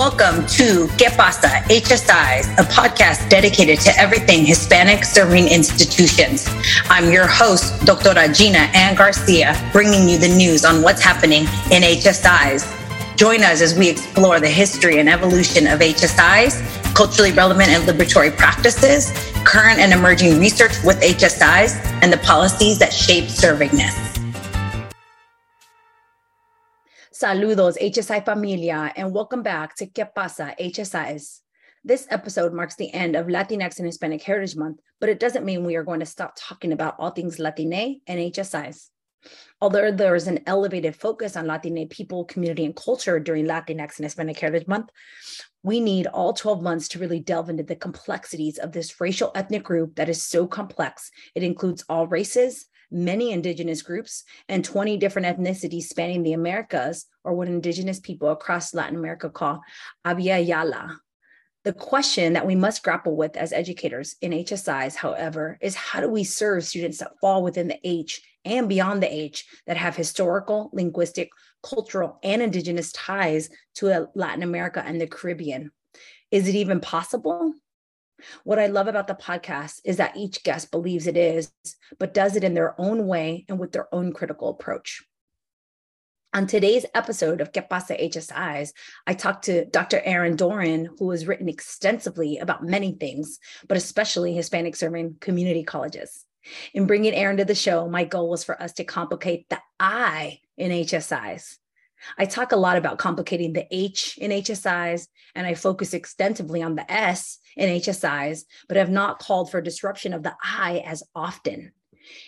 Welcome to Que Pasa HSIs, a podcast dedicated to everything Hispanic serving institutions. I'm your host, Dr. Gina Ann Garcia, bringing you the news on what's happening in HSIs. Join us as we explore the history and evolution of HSIs, culturally relevant and liberatory practices, current and emerging research with HSIs, and the policies that shape servingness. Saludos, HSI familia, and welcome back to Que Pasa, HSIs. This episode marks the end of Latinx and Hispanic Heritage Month, but it doesn't mean we are going to stop talking about all things Latine and HSIs. Although there is an elevated focus on Latine people, community, and culture during Latinx and Hispanic Heritage Month, we need all 12 months to really delve into the complexities of this racial ethnic group that is so complex. It includes all races, many indigenous groups, and 20 different ethnicities spanning the Americas, or what indigenous people across Latin America call Abya Yala. The question that we must grapple with as educators in HSIs, however, is how do we serve students that fall within the H and beyond the H that have historical, linguistic, cultural, and indigenous ties to Latin America and the Caribbean? Is it even possible? What I love about the podcast is that each guest believes it is, but does it in their own way and with their own critical approach. On today's episode of Que Pasa HSIs, I talked to Dr. Erin Doran, who has written extensively about many things, but especially Hispanic serving community colleges. In bringing Erin to the show, my goal was for us to complicate the I in HSIs. I talk a lot about complicating the H in HSIs, and I focus extensively on the S in HSIs, but have not called for disruption of the I as often.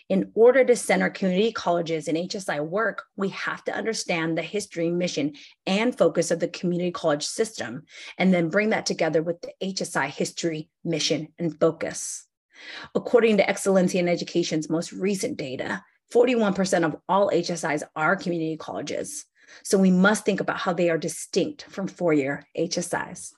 In order to center community colleges in HSI work, we have to understand the history, mission, and focus of the community college system, and then bring that together with the HSI history, mission, and focus. According to Excelencia in Education's most recent data, 41% of all HSIs are community colleges. So we must think about how they are distinct from four year HSIs.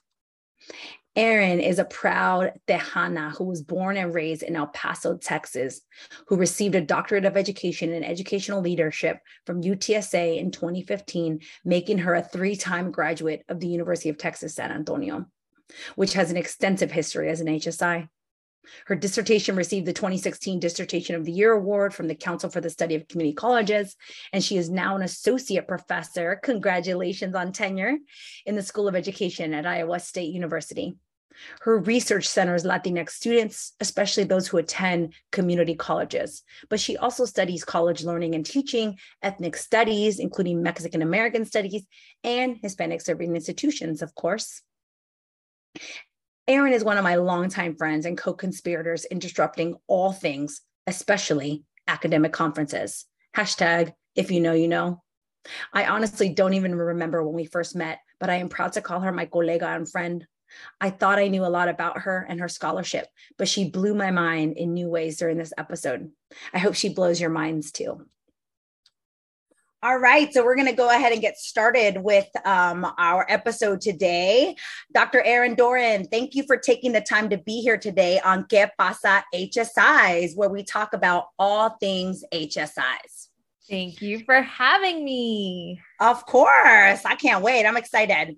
Erin is a proud Tejana who was born and raised in El Paso, Texas, who received a doctorate of education in educational leadership from UTSA in 2015, making her a three time graduate of the University of Texas San Antonio, which has an extensive history as an HSI. Her dissertation received the 2016 Dissertation of the Year Award from the Council for the Study of Community Colleges, and she is now an associate professor. Congratulations on tenure in the School of Education at Iowa State University. Her research centers Latinx students, especially those who attend community colleges. But she also studies college learning and teaching, ethnic studies, including Mexican American studies, and Hispanic serving institutions, of course. Erin is one of my longtime friends and co conspirators in disrupting all things, especially academic conferences. Hashtag, if you know, you know. I honestly don't even remember when we first met, but I am proud to call her my colega and friend. I thought I knew a lot about her and her scholarship, but she blew my mind in new ways during this episode. I hope she blows your minds too. All right, so we're going to go ahead and get started with um, our episode today. Dr. Erin Doran, thank you for taking the time to be here today on Que Pasa HSIs, where we talk about all things HSIs. Thank you for having me. Of course. I can't wait. I'm excited.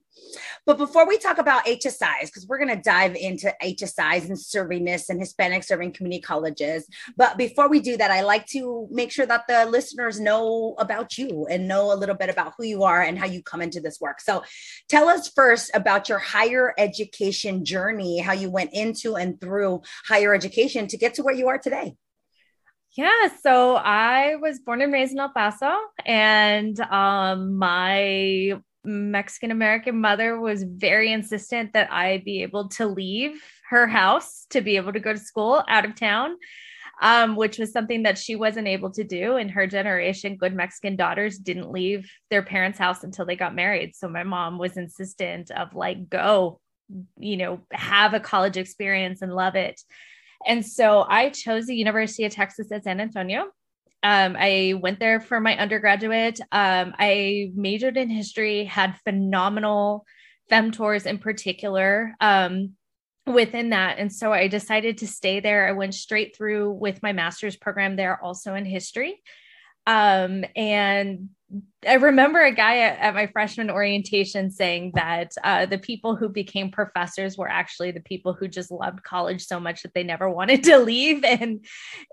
But before we talk about HSIs, because we're going to dive into HSIs and servingness and Hispanic serving community colleges. But before we do that, I like to make sure that the listeners know about you and know a little bit about who you are and how you come into this work. So tell us first about your higher education journey, how you went into and through higher education to get to where you are today. Yeah, so I was born and raised in El Paso, and um, my Mexican American mother was very insistent that I be able to leave her house to be able to go to school out of town, um, which was something that she wasn't able to do. In her generation, good Mexican daughters didn't leave their parents' house until they got married. So my mom was insistent of like, go, you know, have a college experience and love it. And so I chose the University of Texas at San Antonio. Um, I went there for my undergraduate. Um, I majored in history, had phenomenal femtors in particular um, within that. And so I decided to stay there. I went straight through with my master's program there, also in history. Um, and I remember a guy at, at, my freshman orientation saying that uh, the people who became professors were actually the people who just loved college so much that they never wanted to leave. And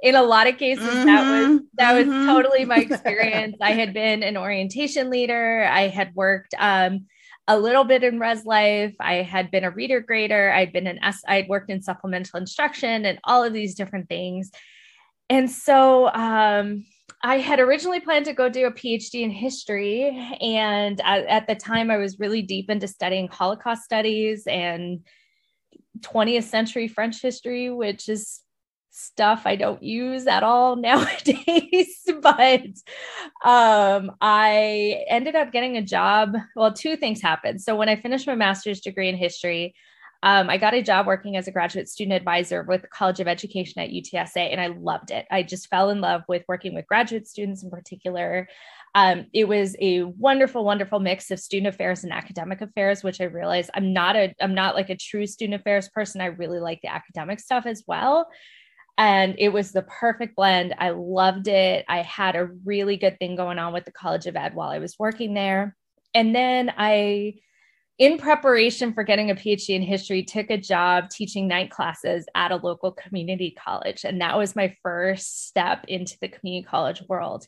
in a lot of cases, mm-hmm. that was that mm-hmm. was totally my experience. I had been an orientation leader. I had worked um, a little bit in res life. I had been a reader grader. I'd been an S. I'd worked in supplemental instruction and all of these different things. And so um, I had originally planned to go do a PhD in history. And at, at the time, I was really deep into studying Holocaust studies and 20th century French history, which is stuff I don't use at all nowadays. but um, I ended up getting a job. Well, two things happened. So when I finished my master's degree in history, um, I got a job working as a graduate student advisor with the College of Education at UTSA, and I loved it. I just fell in love with working with graduate students in particular. Um, it was a wonderful, wonderful mix of student affairs and academic affairs, which I realized I'm not a I'm not like a true student affairs person. I really like the academic stuff as well. And it was the perfect blend. I loved it. I had a really good thing going on with the College of Ed while I was working there. And then I in preparation for getting a PhD in history, took a job teaching night classes at a local community college. And that was my first step into the community college world.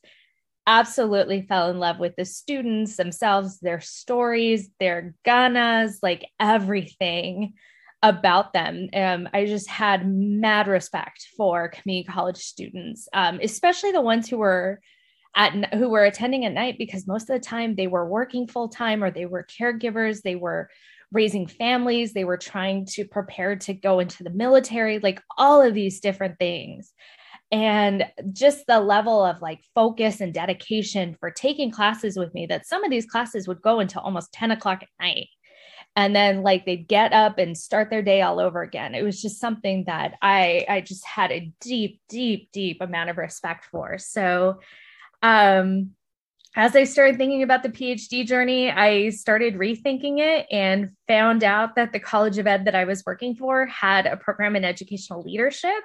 Absolutely fell in love with the students themselves, their stories, their ganas, like everything about them. Um, I just had mad respect for community college students, um, especially the ones who were at who were attending at night because most of the time they were working full time or they were caregivers they were raising families they were trying to prepare to go into the military like all of these different things. And just the level of like focus and dedication for taking classes with me that some of these classes would go until almost 10 o'clock at night. And then like they'd get up and start their day all over again. It was just something that i i just had a deep deep deep amount of respect for. So um, as I started thinking about the PhD journey, I started rethinking it and found out that the College of Ed that I was working for had a program in educational leadership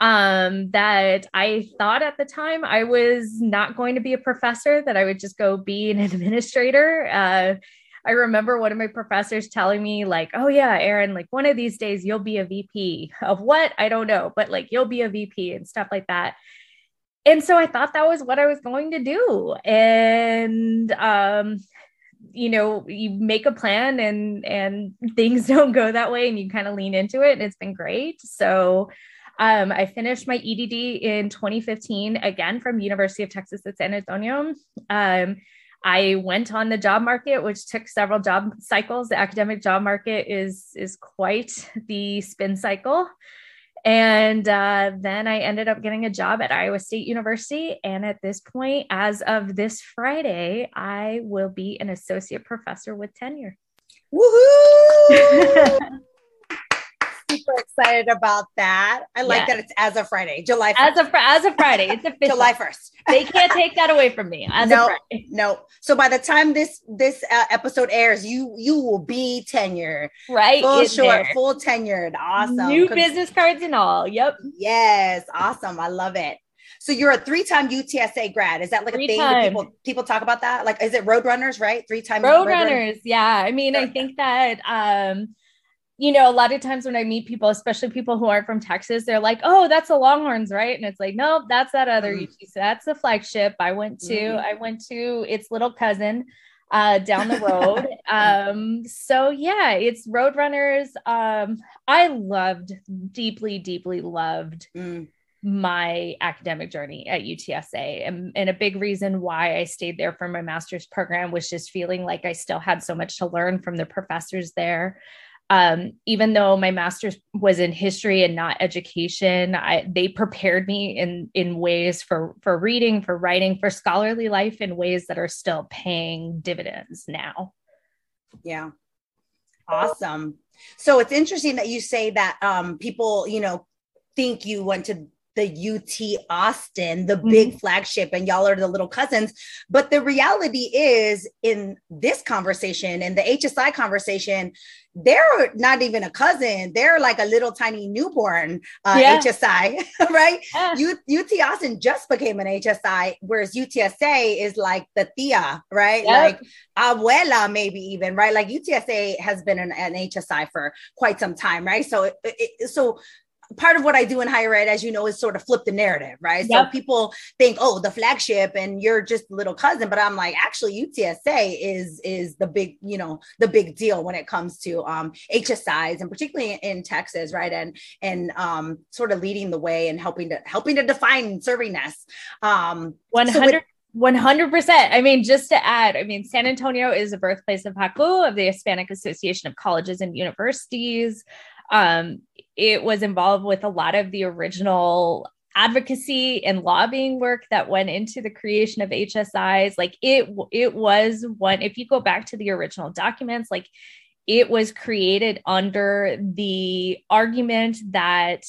um, that I thought at the time I was not going to be a professor, that I would just go be an administrator. Uh, I remember one of my professors telling me, like, oh, yeah, Erin, like one of these days you'll be a VP of what? I don't know, but like you'll be a VP and stuff like that and so I thought that was what I was going to do. And um, you know, you make a plan and and things don't go that way and you kind of lean into it and it's been great. So um, I finished my EDD in 2015 again from University of Texas at San Antonio. Um, I went on the job market, which took several job cycles. The academic job market is is quite the spin cycle. And uh, then I ended up getting a job at Iowa State University. And at this point, as of this Friday, I will be an associate professor with tenure. Woohoo! super excited about that. I like that it's as of Friday, July 1st. As of as of Friday, it's official. July 1st. they can't take that away from me. As no, no. So by the time this this uh, episode airs, you you will be tenure. Right. Full short, there. full tenured. Awesome. New business cards and all. Yep. Yes. Awesome. I love it. So you're a three-time UTSA grad. Is that like three a thing that people people talk about that? Like, is it Roadrunners, right? Three-time Roadrunners. Road yeah. I mean, I think that um you know, a lot of times when I meet people, especially people who aren't from Texas, they're like, "Oh, that's the Longhorns, right?" And it's like, "Nope, that's that other mm. UT. That's the flagship I went to. Mm. I went to its little cousin uh, down the road. um, so yeah, it's Roadrunners. Um, I loved, deeply, deeply loved. Mm my academic journey at UTSA. And, and, a big reason why I stayed there for my master's program was just feeling like I still had so much to learn from the professors there um, even though my master's was in history and not education, I, they prepared me in in ways for for reading, for writing, for scholarly life in ways that are still paying dividends now. Yeah, awesome. So it's interesting that you say that um, people, you know, think you went to the UT Austin, the mm-hmm. big flagship, and y'all are the little cousins. But the reality is, in this conversation, in the HSI conversation, they're not even a cousin. They're like a little tiny newborn uh, yeah. HSI, right? Yeah. U- UT Austin just became an HSI, whereas UTSA is like the tia, right? Yep. Like abuela, maybe even, right? Like UTSA has been an, an HSI for quite some time, right? So, it, it, so part of what I do in higher ed, as you know, is sort of flip the narrative, right? Yep. So people think, oh, the flagship and you're just a little cousin, but I'm like, actually, UTSA is is the big, you know, the big deal when it comes to um, HSIs and particularly in Texas, right? And and um, sort of leading the way and helping to helping to define servingness. Um, One hundred. 100%. I mean, just to add, I mean, San Antonio is the birthplace of HACU, of the Hispanic Association of Colleges and Universities. Um, it was involved with a lot of the original advocacy and lobbying work that went into the creation of HSIs. Like it, it was one. If you go back to the original documents, like it was created under the argument that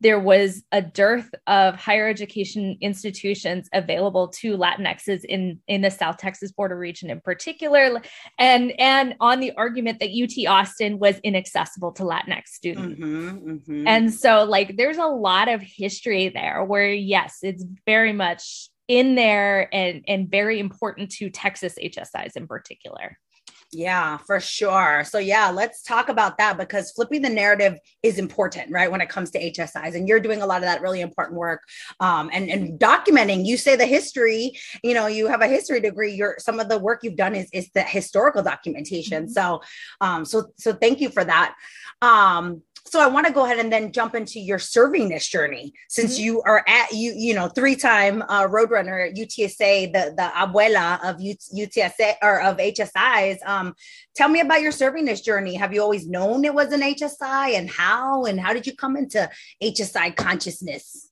there was a dearth of higher education institutions available to Latinxes in, in the South Texas border region in particular, and, and on the argument that UT Austin was inaccessible to Latinx students. Mm-hmm, mm-hmm. And so, like, there's a lot of history there where, yes, it's very much in there and, and very important to Texas HSIs in particular. Yeah, for sure. So, yeah, let's talk about that because flipping the narrative is important, right? When it comes to HSIs, and you're doing a lot of that really important work um, and, and documenting. You say the history, you know, you have a history degree. Your some of the work you've done is, is the historical documentation. Mm-hmm. So, um, so, so thank you for that. Um, so I want to go ahead and then jump into your servingness journey since mm-hmm. you are at you you know three time uh, roadrunner at UTSA the the abuela of UTSA or of HSIs um tell me about your servingness journey have you always known it was an HSI and how and how did you come into HSI consciousness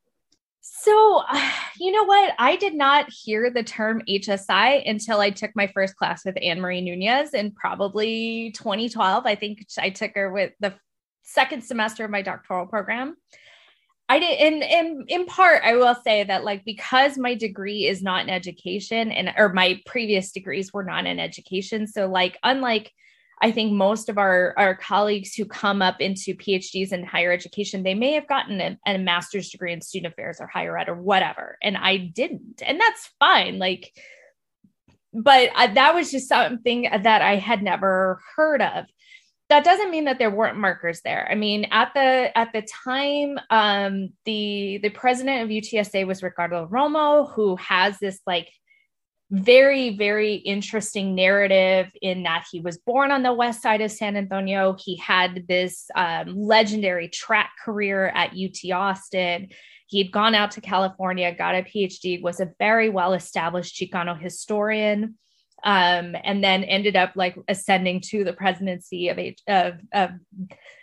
so, you know what? I did not hear the term HSI until I took my first class with Anne Marie Nunez in probably 2012. I think I took her with the second semester of my doctoral program. I did in in in part I will say that like because my degree is not in education and or my previous degrees were not in education so like unlike I think most of our our colleagues who come up into PhDs in higher education they may have gotten a, a master's degree in student affairs or higher ed or whatever and I didn't and that's fine like but I, that was just something that I had never heard of that doesn't mean that there weren't markers there. I mean, at the at the time, um, the the president of UTSA was Ricardo Romo, who has this like very very interesting narrative in that he was born on the west side of San Antonio. He had this um, legendary track career at UT Austin. He had gone out to California, got a PhD, was a very well established Chicano historian um, and then ended up like ascending to the presidency of, of, of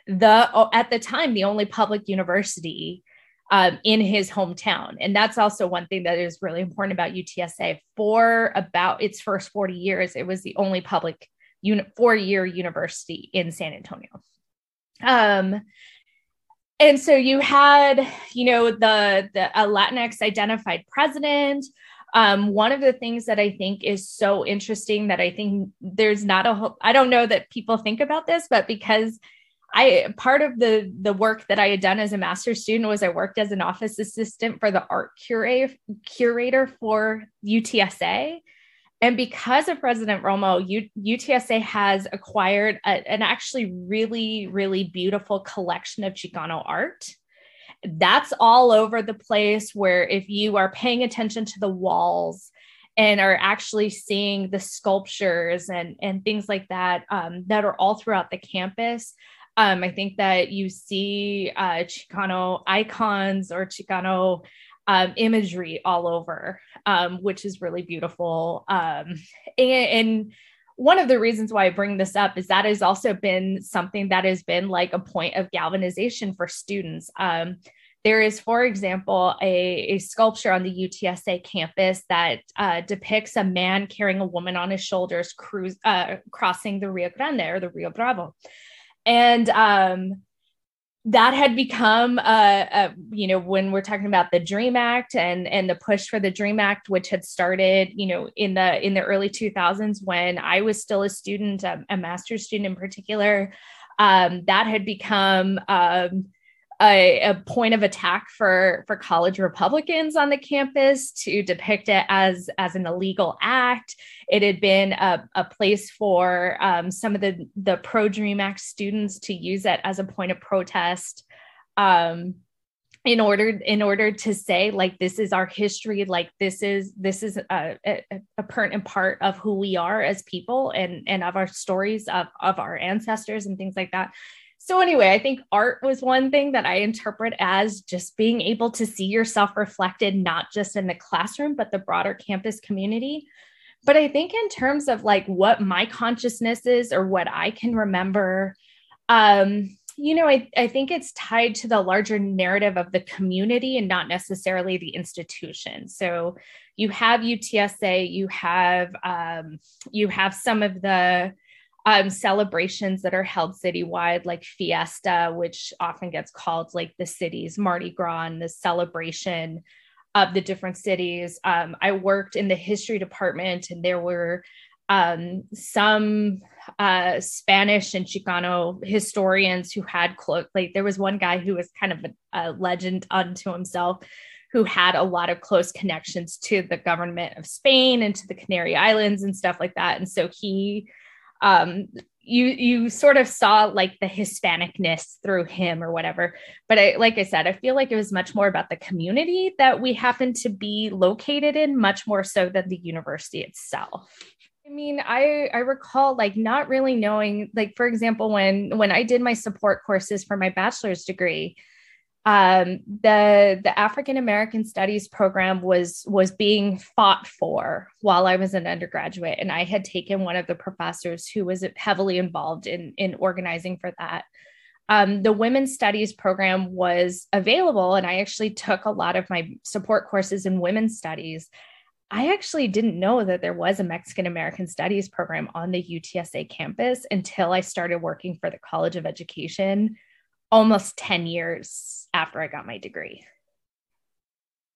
the at the time the only public university um, in his hometown. And that's also one thing that is really important about UTSA. For about its first 40 years, it was the only public uni- four year university in San Antonio. Um, and so you had, you know, the the a Latinx identified president um, one of the things that I think is so interesting that I think there's not a whole, I don't know that people think about this, but because I part of the the work that I had done as a master's student was I worked as an office assistant for the art curator curator for UTSA. And because of President Romo, U, UTSA has acquired a, an actually really, really beautiful collection of Chicano art that's all over the place where if you are paying attention to the walls and are actually seeing the sculptures and and things like that um, that are all throughout the campus um, i think that you see uh, chicano icons or chicano um, imagery all over um, which is really beautiful. Um, and, and one of the reasons why I bring this up is that has also been something that has been like a point of galvanization for students. Um, there is, for example, a, a, sculpture on the UTSA campus that uh, depicts a man carrying a woman on his shoulders cruise, uh, crossing the Rio Grande or the Rio Bravo. And um, that had become uh, uh, you know when we're talking about the dream act and and the push for the dream act which had started you know in the in the early 2000s when i was still a student a, a master's student in particular um, that had become um, a, a, point of attack for for college Republicans on the campus to depict it as as an illegal act. It had been a, a place for um, some of the the pro Dream Act students to use it as a point of protest. Um, in order in order to say like this is our history like this is this is a, a, a pertinent part of who we are as people and and of our stories of of our ancestors and things like that so anyway i think art was one thing that i interpret as just being able to see yourself reflected not just in the classroom but the broader campus community but i think in terms of like what my consciousness is or what i can remember um you know, I, I think it's tied to the larger narrative of the community and not necessarily the institution. So you have UTSA, you have um, you have some of the um, celebrations that are held citywide, like Fiesta, which often gets called like the city's Mardi Gras and the celebration of the different cities. Um, I worked in the history department, and there were um, some uh, Spanish and Chicano historians who had close, like there was one guy who was kind of a, a, legend unto himself who had a lot of close connections to the government of Spain and to the Canary Islands and stuff like that. And so he, um, you you sort of saw like the Hispanicness through him or whatever. But I, like I said, I feel like it was much more about the community that we happen to be located in, much more so than the university itself. I mean, I I recall like not really knowing like for example when when I did my support courses for my bachelor's degree, um, the the African American Studies program was was being fought for while I was an undergraduate, and I had taken one of the professors who was heavily involved in in organizing for that. Um, the women's studies program was available, and I actually took a lot of my support courses in women's studies. I actually didn't know that there was a Mexican American Studies program on the UTSA campus until I started working for the College of Education almost 10 years after I got my degree.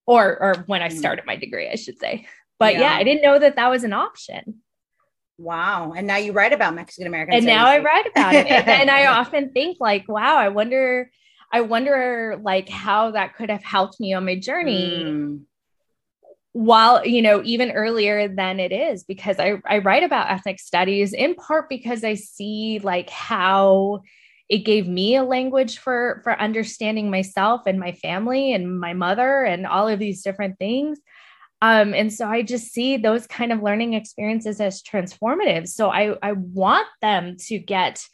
Or or when I hmm. started my degree, I should say. But yeah, yeah I didn't know that that was an option. Wow. And now you write about Mexican American And now I write about it. and I often think like, wow, I wonder I wonder like how that could have helped me on my journey. Mm while you know even earlier than it is because I, I write about ethnic studies in part because i see like how it gave me a language for for understanding myself and my family and my mother and all of these different things um, and so i just see those kind of learning experiences as transformative so i i want them to get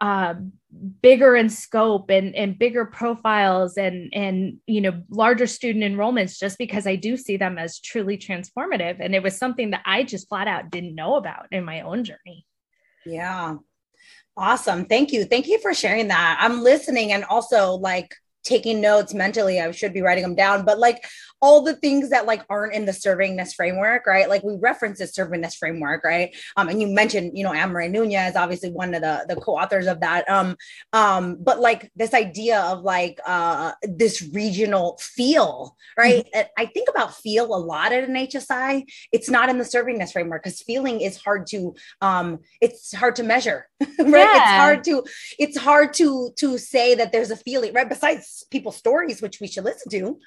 uh, bigger in scope and, and bigger profiles and and you know larger student enrollments just because I do see them as truly transformative and it was something that I just flat out didn't know about in my own journey. Yeah. Awesome. Thank you. Thank you for sharing that. I'm listening and also like taking notes mentally. I should be writing them down, but like all the things that like aren't in the servingness framework, right? Like we reference the servingness framework, right? Um, and you mentioned, you know, Anne-Marie Nunez, obviously one of the the co-authors of that. Um, um, but like this idea of like uh this regional feel, right? Mm-hmm. I think about feel a lot at an HSI. It's not in the servingness framework because feeling is hard to um it's hard to measure, right? Yeah. It's hard to it's hard to to say that there's a feeling, right? Besides people's stories, which we should listen to.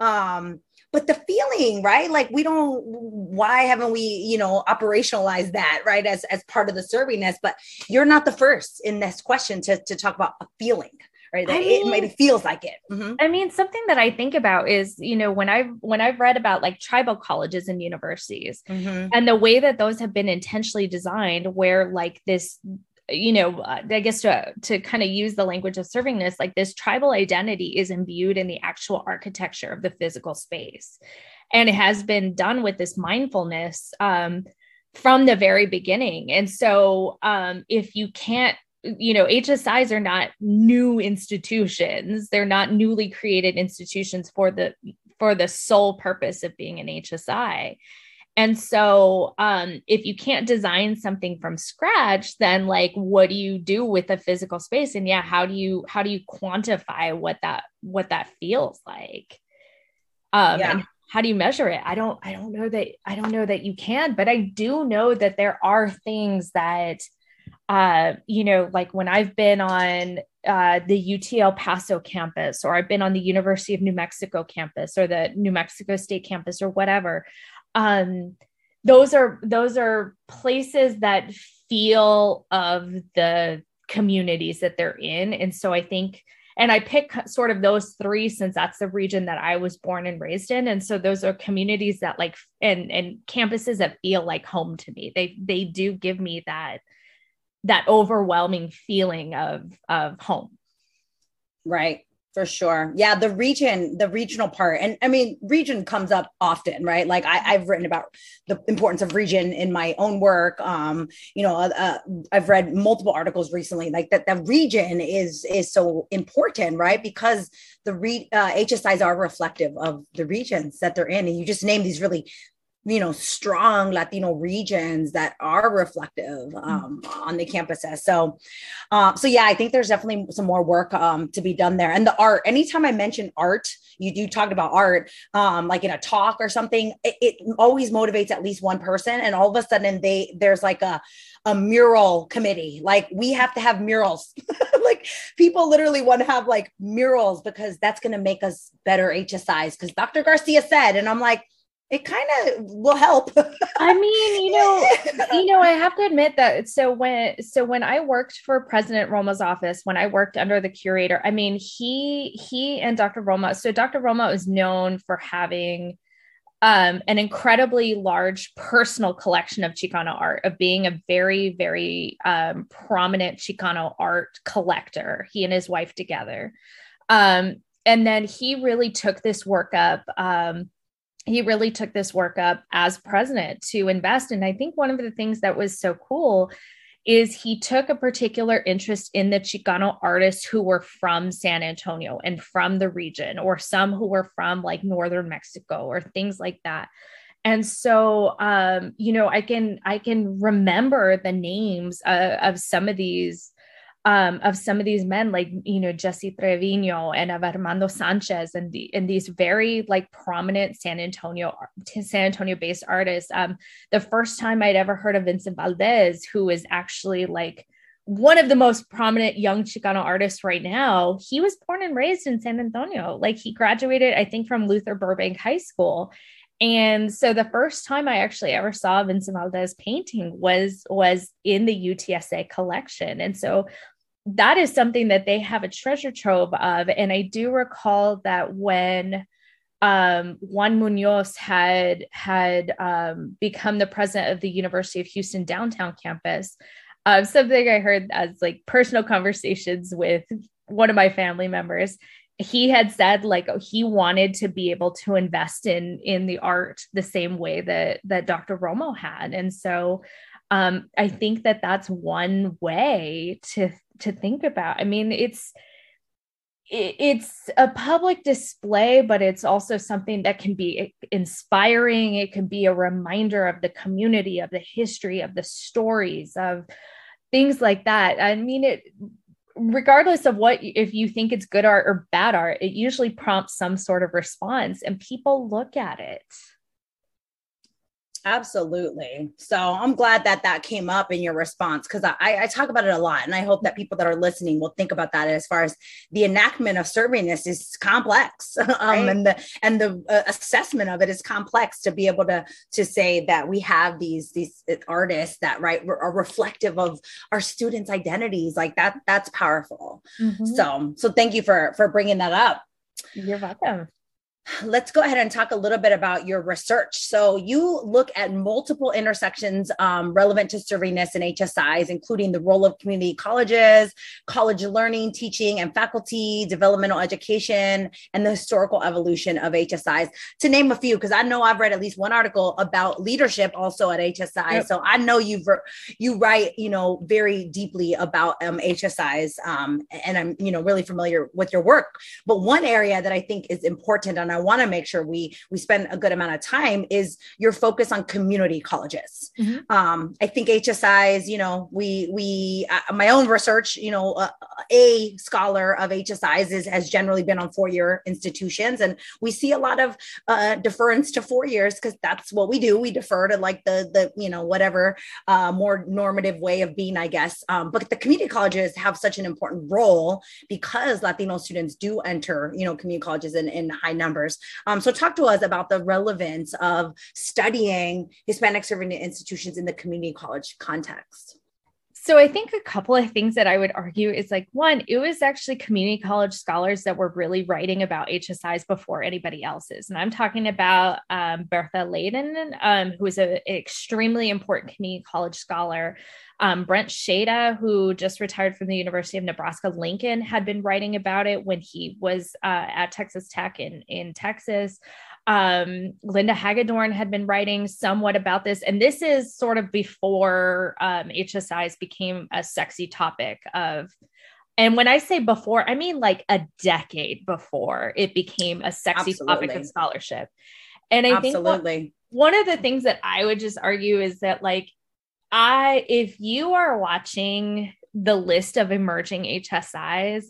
Um, but the feeling right like we don't why haven't we you know operationalized that right as as part of the servingness but you're not the first in this question to to talk about a feeling right that I mean, it maybe feels like it mm-hmm. i mean something that i think about is you know when i've when i've read about like tribal colleges and universities mm-hmm. and the way that those have been intentionally designed where like this you know, uh, I guess to to kind of use the language of servingness, like this tribal identity is imbued in the actual architecture of the physical space, and it has been done with this mindfulness um, from the very beginning. And so, um, if you can't you know hsis are not new institutions. They're not newly created institutions for the for the sole purpose of being an hsi And so, um, if you can't design something from scratch, then like, what do you do with a physical space? And yeah, how do you how do you quantify what that what that feels like? Um, yeah. and how do you measure it? I don't I don't know that I don't know that you can, but I do know that there are things that uh, you know, like when I've been on uh, the UT El Paso campus, or I've been on the University of New Mexico campus, or the New Mexico State campus, or whatever. Um, those are those are places that feel of the communities that they're in, and so I think, and I pick sort of those three since that's the region that I was born and raised in, and so those are communities that like and and campuses that feel like home to me. They they do give me that that overwhelming feeling of of home. Right for sure. Yeah the region the regional part. And i mean region comes up often right? Like I, have written about the importance of region in my own work. Um you know uh, uh, i've read multiple articles recently like that the region is is so important right? Because the re- uh, hsis are reflective of the regions that they're in. And you just name these really you know strong latino regions that are reflective mm. um, on the campuses. So uh, so yeah i think there's definitely some more work um, to be done there. And the art anytime i mention art you do talk about art um, like in a talk or something it, it, always motivates at least one person. And all of a sudden they there's like a a mural committee. Like we have to have murals. Like people literally want to have like murals because that's going to make us better hsis because dr garcia said and i'm like it kind of will help. I mean, you know, you know, I have to admit that so when so when I worked for President Romo's office, when I worked under the curator, I mean, he he and Dr. Romo so Dr. Romo is known for having um, an incredibly large personal collection of Chicano art, of being a very, very um, prominent Chicano art collector, he and his wife together. Um, and then he really took this work up um, he really took this work up as president to invest. And I think one of the things that was so cool is he took a particular interest in the Chicano artists who were from San Antonio and from the region, or some who were from like northern Mexico or things like that. And so, um, you know, I can I can remember the names uh, of some of these um, of some of these men, like you know Jesse Trevino and of Armando Sanchez, and the and these very like prominent San Antonio San Antonio based artists. Um, the first time I'd ever heard of Vincent Valdez, who is actually like one of the most prominent young Chicano artists right now. He was born and raised in San Antonio. Like he graduated, I think, from Luther Burbank High School. And so the first time I actually ever saw Vincent Valdez painting was was in the UTSA collection. And so that is something that they have a treasure trove of. And I do recall that when um, Juan Munoz had had um, become the president of the University of Houston downtown campus, uh, something I heard as like personal conversations with one of my family members. He had said like he wanted to be able to invest in in the art the same way that that Dr. Romo had, and so um, I think that that's one way to to think about. I mean, it's it's a public display, but it's also something that can be inspiring. It can be a reminder of the community, of the history, of the stories, of things like that. I mean, it regardless of what if you think it's good art or bad art, it usually prompts some sort of response, and people look at it. Absolutely. So I'm glad that that came up in your response because I, I, talk about it a lot. And I hope that people that are listening will think about that as far as the enactment of servingness is complex um, right. and the and the uh, assessment of it is complex to be able to to say that we have these these artists that right are reflective of our students identities like that that's powerful. Mm-hmm. So so thank you for for bringing that up. You're welcome let's go ahead and talk a little bit about your research. So, you look at multiple intersections um, relevant to servingness and HSIs, including the role of community colleges, college learning, teaching, and faculty, developmental education, and the historical evolution of HSIs, to name a few. Because I know I've read at least one article about leadership also at HSI. Yep. So I know you've you write, you know, very deeply about um, HSIs, um, and I'm, you know, really familiar with your work. But one area that I think is important, and I I want to make sure we we spend a good amount of time is your focus on community colleges. Mm-hmm. Um, I think HSIs, you know, we we uh, my own research, you know, uh, a scholar of HSIs is has generally been on four year institutions, and we see a lot of uh, deference to four years because that's what we do. We defer to like the the you know whatever uh, more normative way of being, I guess. Um, but the community colleges have such an important role because Latino students do enter, you know, community colleges in, in high numbers. Um, so talk to us about the relevance of studying Hispanic serving institutions in the community college context. So I think a couple of things that I would argue is like one, it was actually community college scholars that were really writing about HSIs before anybody else's. And I'm talking about um, Bertha Laden, um, who is an extremely important community college scholar. Um, Brent Cejda, who just retired from the University of Nebraska Lincoln, had been writing about it when he was uh, at Texas Tech in, in Texas um, Linda Hagedorn had been writing somewhat about this, and this is sort of before um, HSIs became a sexy topic of. And when I say before, I mean like a decade before it became a sexy Absolutely. topic of scholarship. And I Absolutely. think one, one of the things that I would just argue is that like I if you are watching the list of emerging HSIs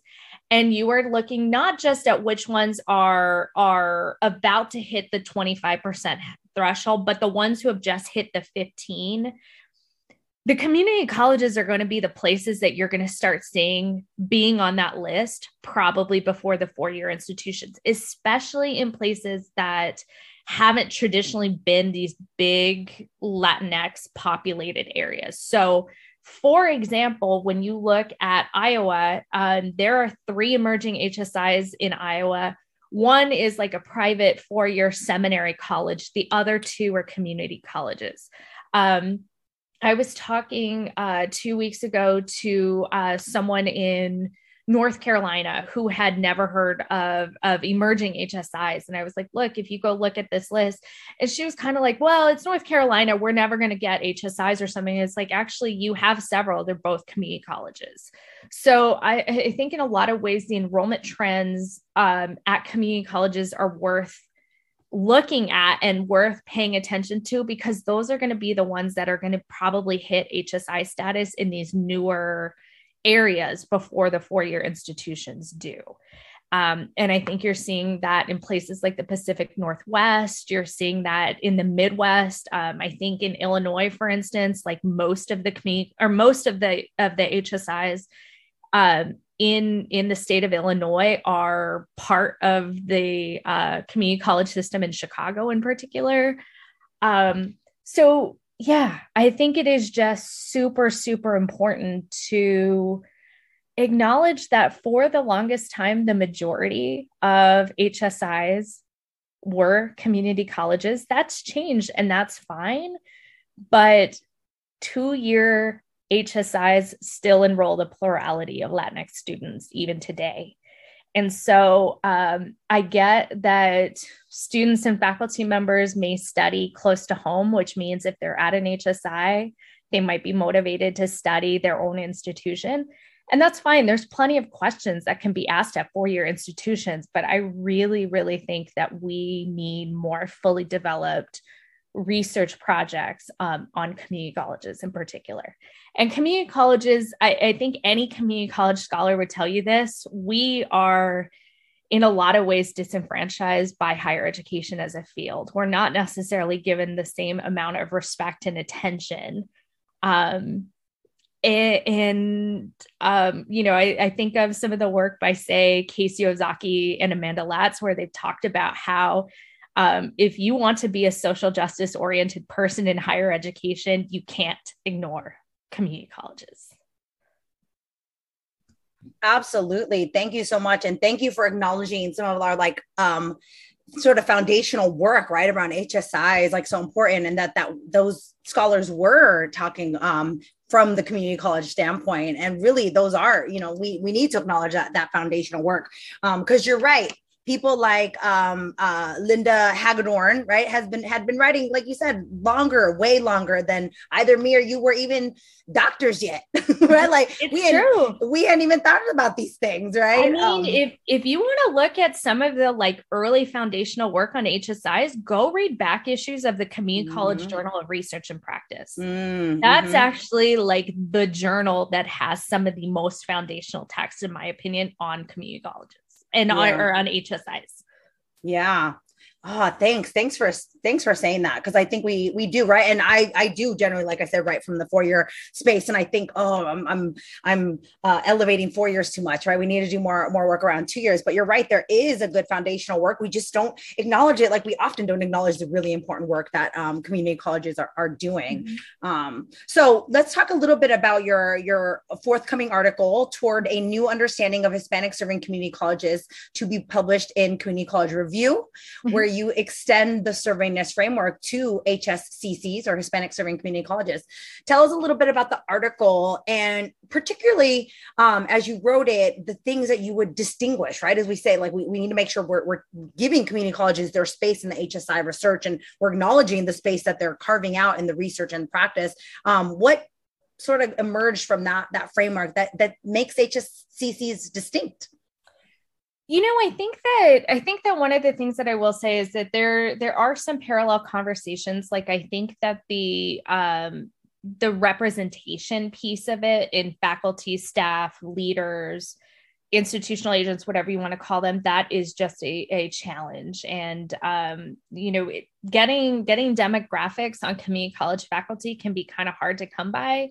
and you are looking not just at which ones are are about to hit the 25% threshold but the ones who have just hit the 15 the community colleges are going to be the places that you're going to start seeing being on that list probably before the four year institutions especially in places that haven't traditionally been these big latinx populated areas. So for example, when you look at Iowa, um, there are three emerging HSIs in Iowa. One is like a private four year seminary college, the other two are community colleges. Um, I was talking uh, two weeks ago to uh, someone in North Carolina who had never heard of, of emerging HSIs. And I was like, look, if you go look at this list, and she was kind of like, well, it's North Carolina. We're never going to get HSIs or something. It's like, actually, you have several. They're both community colleges. So I, I think in a lot of ways, the enrollment trends um, at community colleges are worth looking at and worth paying attention to because those are going to be the ones that are going to probably hit HSI status in these newer areas before the four year institutions do. Um, and I think you're seeing that in places like the Pacific Northwest. You're seeing that in the Midwest. Um, I think in Illinois, for instance, like most of the community or most of the of the HSIs um, in in the state of Illinois are part of the uh, community college system in Chicago, in particular. Um, so yeah, I think it is just super, super important to acknowledge that for the longest time, the majority of HSIs were community colleges. That's changed and that's fine. But two year HSIs still enroll the plurality of Latinx students even today. And so um, I get that students and faculty members may study close to home, which means if they're at an HSI, they might be motivated to study their own institution. And that's fine. There's plenty of questions that can be asked at four year institutions, but I really, really think that we need more fully developed research projects um, on community colleges in particular. And community colleges, I, I think any community college scholar would tell you this. We are in a lot of ways disenfranchised by higher education as a field. We're not necessarily given the same amount of respect and attention. Um, and, um, you know, I, I, think of some of the work by, say, Casey Ozaki and Amanda Latz, where they've talked about how um, if you want to be a social justice oriented person in higher education, you can't ignore community colleges. Absolutely. Thank you so much. And thank you for acknowledging some of our like um sort of foundational work right around HSI is like so important and that that those scholars were talking um from the community college standpoint and really those are you know we we need to acknowledge that that foundational work um because you're right people like um, uh, Linda Hagedorn, right, has been had been writing, like you said, longer, way longer than either me or you were even doctors yet, right? Like it's we true. Had, we hadn't even thought about these things, right? I mean, um, if if you want to look at some of the like early foundational work on HSIs, go read back issues of the Community mm-hmm. College Journal of Research and Practice. Mm-hmm. That's actually like the journal that has some of the most foundational text, in my opinion, on community colleges and yeah. or on HSIs. Yeah. Oh, thanks. Thanks for thanks for saying that because I think we we do right, and I I do generally, like I said, right from the four year space, and I think oh I'm I'm I'm uh, elevating four years too much, right? We need to do more more work around two years. But you're right, there is a good foundational work. We just don't acknowledge it, like we often don't acknowledge the really important work that um, community colleges are are doing. Mm-hmm. Um, so let's talk a little bit about your your forthcoming article toward a new understanding of Hispanic serving community colleges to be published in Community College Review, mm-hmm. where you extend the servingness framework to HSCCs or Hispanic Serving Community Colleges. Tell us a little bit about the article and particularly um, as you wrote it, the things that you would distinguish, right? As we say, like we, we need to make sure we're, we're giving community colleges their space in the HSI research and we're acknowledging the space that they're carving out in the research and practice. Um, what sort of emerged from that that framework that that makes HSCCs distinct? You know i think that i think that one of the things that i will say is that there there are some parallel conversations like i think that the um the representation piece of it in faculty staff leaders institutional agents whatever you want to call them that is just a, a challenge. And um, you know it, getting getting demographics on community college faculty can be kind of hard to come by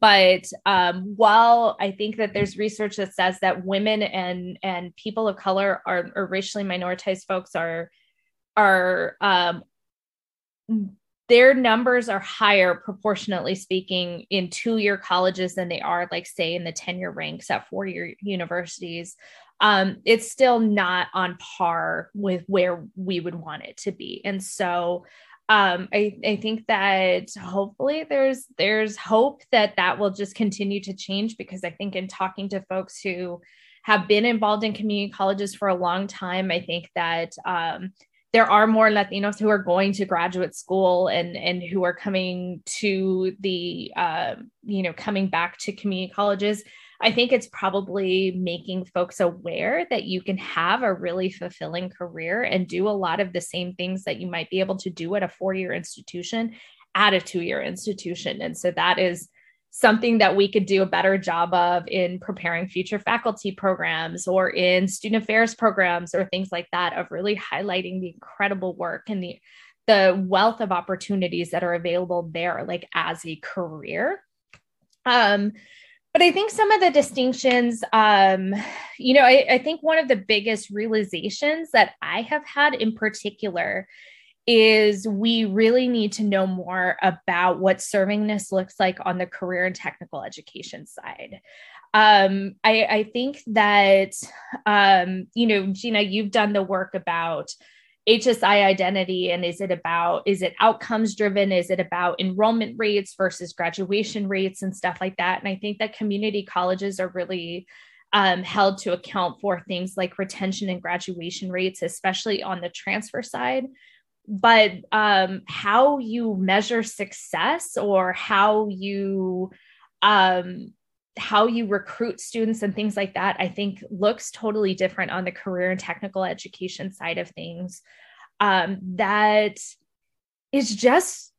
but um, while I think that there's research that says that women and and people of color are or racially minoritized folks are are um, their numbers are higher proportionately speaking in two-year colleges than they are like say in the tenure ranks at four-year universities. Um, it's still not on par with where we would want it to be. And so um, I, I think that hopefully there's there's hope that that will just continue to change because I think in talking to folks who have been involved in community colleges for a long time, I think that um, there are more Latinos who are going to graduate school and and who are coming to the uh, you know coming back to community colleges I think it's probably making folks aware that you can have a really fulfilling career and do a lot of the same things that you might be able to do at a four year institution at a two year institution. And so that is something that we could do a better job of in preparing future faculty programs or in student affairs programs or things like that of really highlighting the incredible work and the the wealth of opportunities that are available there like as a career um but I think some of the distinctions, um, you know, I, I think one of the biggest realizations that I have had in particular is we really need to know more about what servingness looks like on the career and technical education side. Um, I, I, think that, um, you know, Gina, you've done the work about HSI identity and is it about is it outcomes driven? Is it about enrollment rates versus graduation rates and stuff like that? And I think that community colleges are really um, held to account for things like retention and graduation rates especially on the transfer side. But um, how you measure success or how you um, how you recruit students and things like that, I think looks totally different on the career and technical education side of things. Um, that is just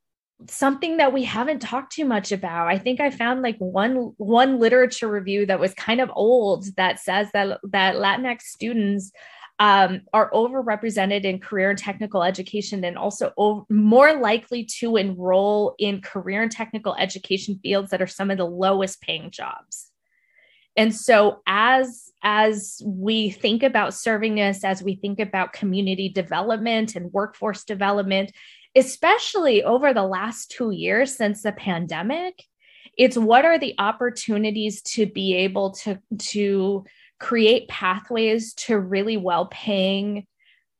something that we haven't talked too much about. I think I found like one one literature review that was kind of old that says that that Latinx students um, are overrepresented in career and technical education and also over, more likely to enroll in career and technical education fields that are some of the lowest paying jobs. And so as as we think about servingness as we think about community development and workforce development especially over the last 2 years since the pandemic it's what are the opportunities to be able to to create pathways to really well paying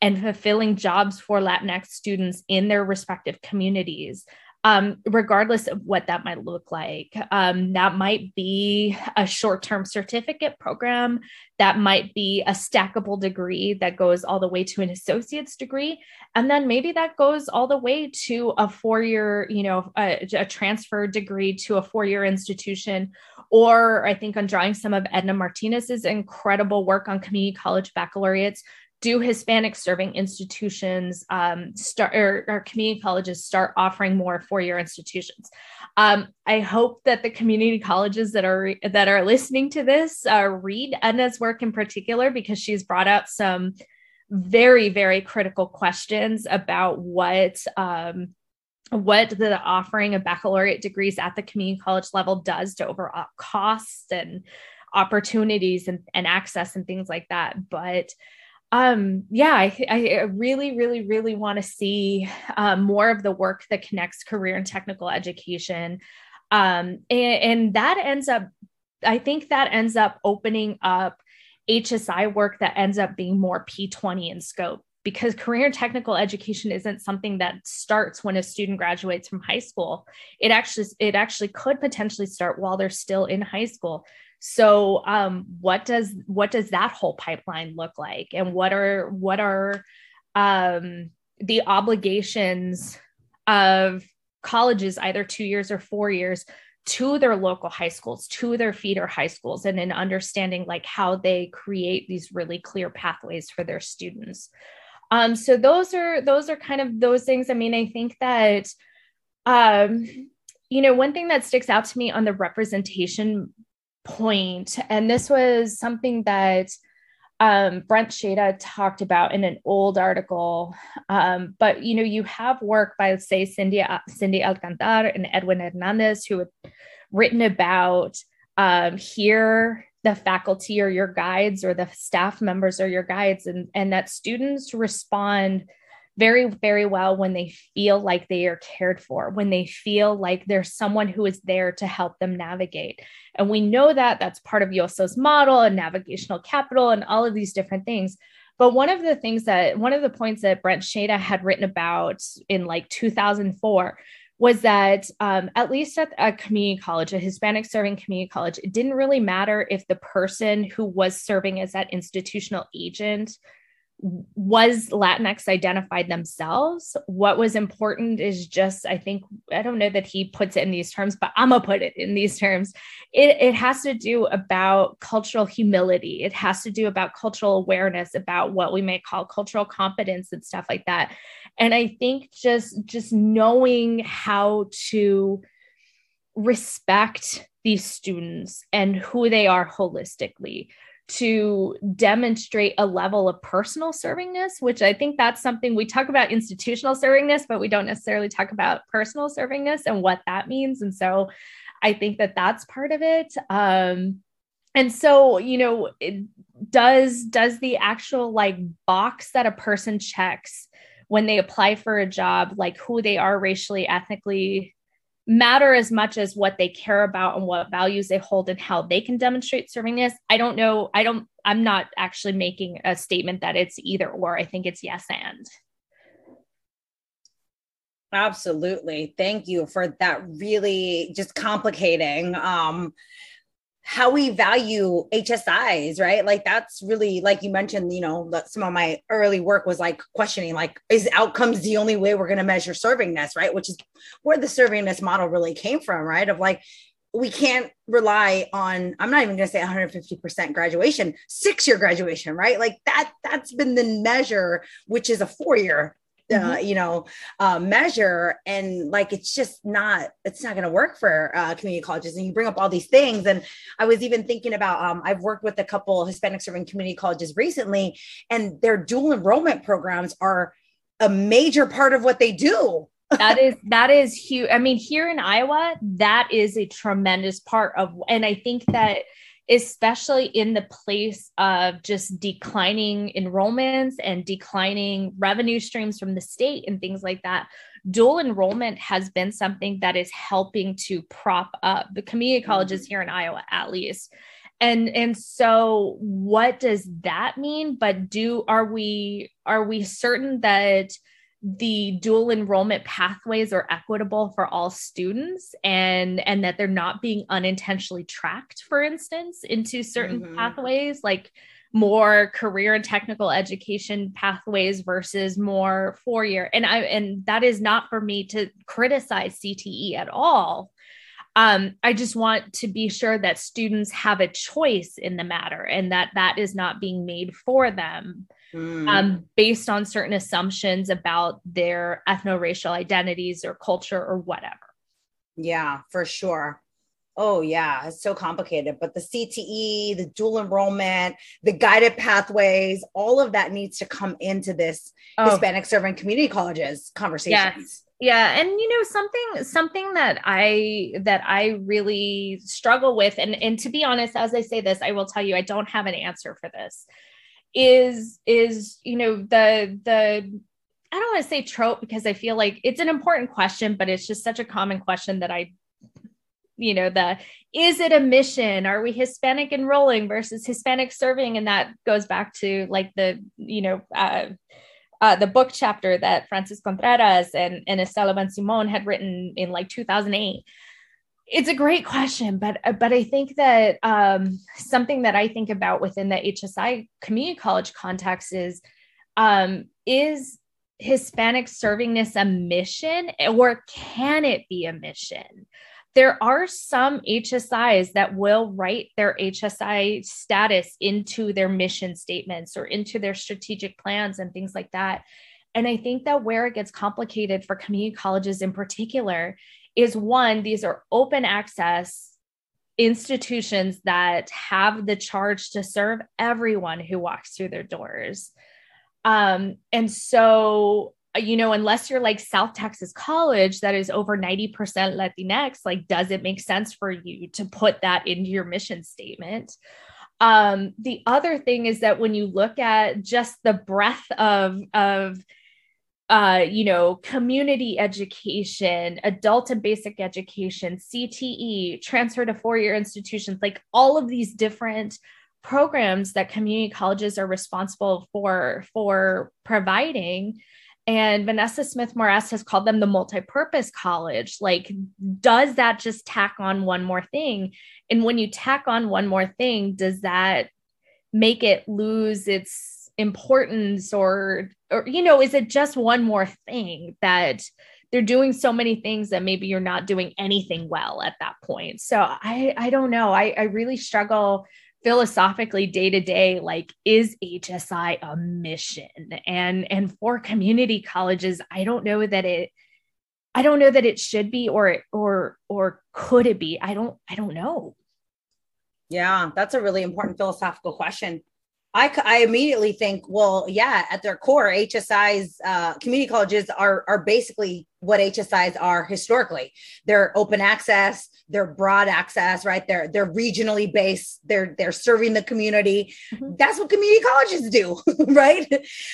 and fulfilling jobs for Latinx students in their respective communities. um, regardless of what that might look like. Um, that might be a short term certificate program, that might be a stackable degree that goes all the way to an associate's degree. And then maybe that goes all the way to a four year, you know, a, a transfer degree to a four year institution. Or I think I'm drawing some of Edna Martinez's incredible work on community college baccalaureates do Hispanic serving institutions um, start or, or, community colleges start offering more four-year institutions? Um, I hope that the community colleges that are that are listening to this uh, read Edna's work in particular because she's brought up some very very critical questions about what um, what the offering of baccalaureate degrees at the community college level does to overall costs and opportunities and, and access and things like that. But um yeah i, I really really really want to see um, more of the work that connects career and technical education. Um and, and that ends up i think that ends up opening up hsi work that ends up being more p20 in scope because career technical education isn't something that starts when a student graduates from high school. It actually it actually could potentially start while they're still in high school. So um, what does what does that whole pipeline look like? And what are what are um, the obligations of colleges either two years or four years to their local high schools to their feeder high schools and in understanding like how they create these really clear pathways for their students um, so those are those are kind of those things i mean i think that um, you know one thing that sticks out to me on the representation point, and this was something that um, Brent Cejda talked about in an old article. Um, but you know, you have work by say Cindy Cindy Alcantar and Edwin Hernandez who have written about um, here the faculty or your guides or the staff members or your guides, and and that students respond very, very well when they feel like they are cared for, when they feel like there's someone who is there to help them navigate. And we know that that's part of Yosso's model and navigational capital and all of these different things. But one of the things that, one of the points that Brent Cejda had written about in like 2004 was that um, at least at a community college, a Hispanic serving community college, it didn't really matter if the person who was serving as that institutional agent was Latinx identified themselves. What was important is just, I think, I don't know that he puts it in these terms, but I'm gonna put it in these terms. It, it has to do about cultural humility. It has to do about cultural awareness, about what we may call cultural competence and stuff like that. And I think just just knowing how to respect these students and who they are holistically to demonstrate a level of personal servingness, which I think that's something we talk about institutional servingness, but we don't necessarily talk about personal servingness and what that means. And so I think that that's part of it. Um, and so, you know, does does the actual like box that a person checks when they apply for a job, like who they are racially, ethnically, matter as much as what they care about and what values they hold and how they can demonstrate servingness. I don't know. I don't, I'm not actually making a statement that it's either or. I think it's yes and. Absolutely. Thank you for that really just complicating um how we value HSIs, right? Like that's really like you mentioned, you know, some of my early work was like questioning like is outcomes the only way we're going to measure servingness, right? Which is where the servingness model really came from, right? Of like we can't rely on i'm not even going to say 150% graduation six year graduation right like that that's been the measure which is a four year mm-hmm. Uh, you know uh, measure and like it's just not it's not going to work for uh, community colleges and you bring up all these things and i was even thinking about um, i've worked with a couple hispanic serving community colleges recently and their dual enrollment programs are a major part of what they do. That is that is huge i mean here in iowa that is a tremendous part of and i think that especially in the place of just declining enrollments and declining revenue streams from the state and things like that. Dual enrollment has been something that is helping to prop up the community colleges mm-hmm. here in Iowa, at least. And and so what does that mean? But do are we are we certain that the dual enrollment pathways are equitable for all students and and that they're not being unintentionally tracked for instance into certain mm-hmm. pathways like more career and technical education pathways versus more four year and i and that is not for me to criticize cte at all. Um, i just want to be sure that students have a choice in the matter and that that is not being made for them mm. um, based on certain assumptions about their ethno-racial identities or culture or whatever yeah for sure Oh yeah, it's so complicated. But the CTE, the dual enrollment, the guided pathways, all of that needs to come into this oh. Hispanic serving community colleges conversation. Yes. Yeah, and you know something something that I that I really struggle with and and to be honest as I say this I will tell you I don't have an answer for this is is you know the the I don't want to say trope because I feel like it's an important question but it's just such a common question that I you know the is it a mission? Are we hispanic enrolling versus hispanic serving? And that goes back to like the you know uh, uh, the book chapter that frances contreras and, and estela bensimon had written in like 2008 it's a great question but uh, but i think that um, something that i think about within the hsi community college context is um, is hispanic servingness a mission or can it be a mission there are some HSIs that will write their HSI status into their mission statements or into their strategic plans and things like that. And I think that where it gets complicated for community colleges in particular is one, these are open access institutions that have the charge to serve everyone who walks through their doors. Um, and so you know, unless you're like South Texas College that is over 90% Latinx, like, does it make sense for you to put that into your mission statement? Um, the other thing is that when you look at just the breadth of, of, uh, you know, community education, adult and basic education, CTE, transfer to four year institutions, like all of these different programs that community colleges are responsible for for providing and Vanessa Smith Morest has called them the multi-purpose college. Like, does that just tack on one more thing? And when you tack on one more thing, does that make it lose its importance or or you know, is it just one more thing that they're doing so many things that maybe you're not doing anything well at that point. So I I don't know. I I really struggle philosophically day to day like is hsi a mission and and for community colleges i don't know that it i don't know that it should be or or or could it be i don't i don't know yeah that's a really important philosophical question I, I immediately think, well, yeah, at their core, HSIs, uh, community colleges are, are basically what HSIs are historically. They're open access, they're broad access, right? They're they're regionally based. They're they're serving the community. Mm-hmm. That's what community colleges do, right?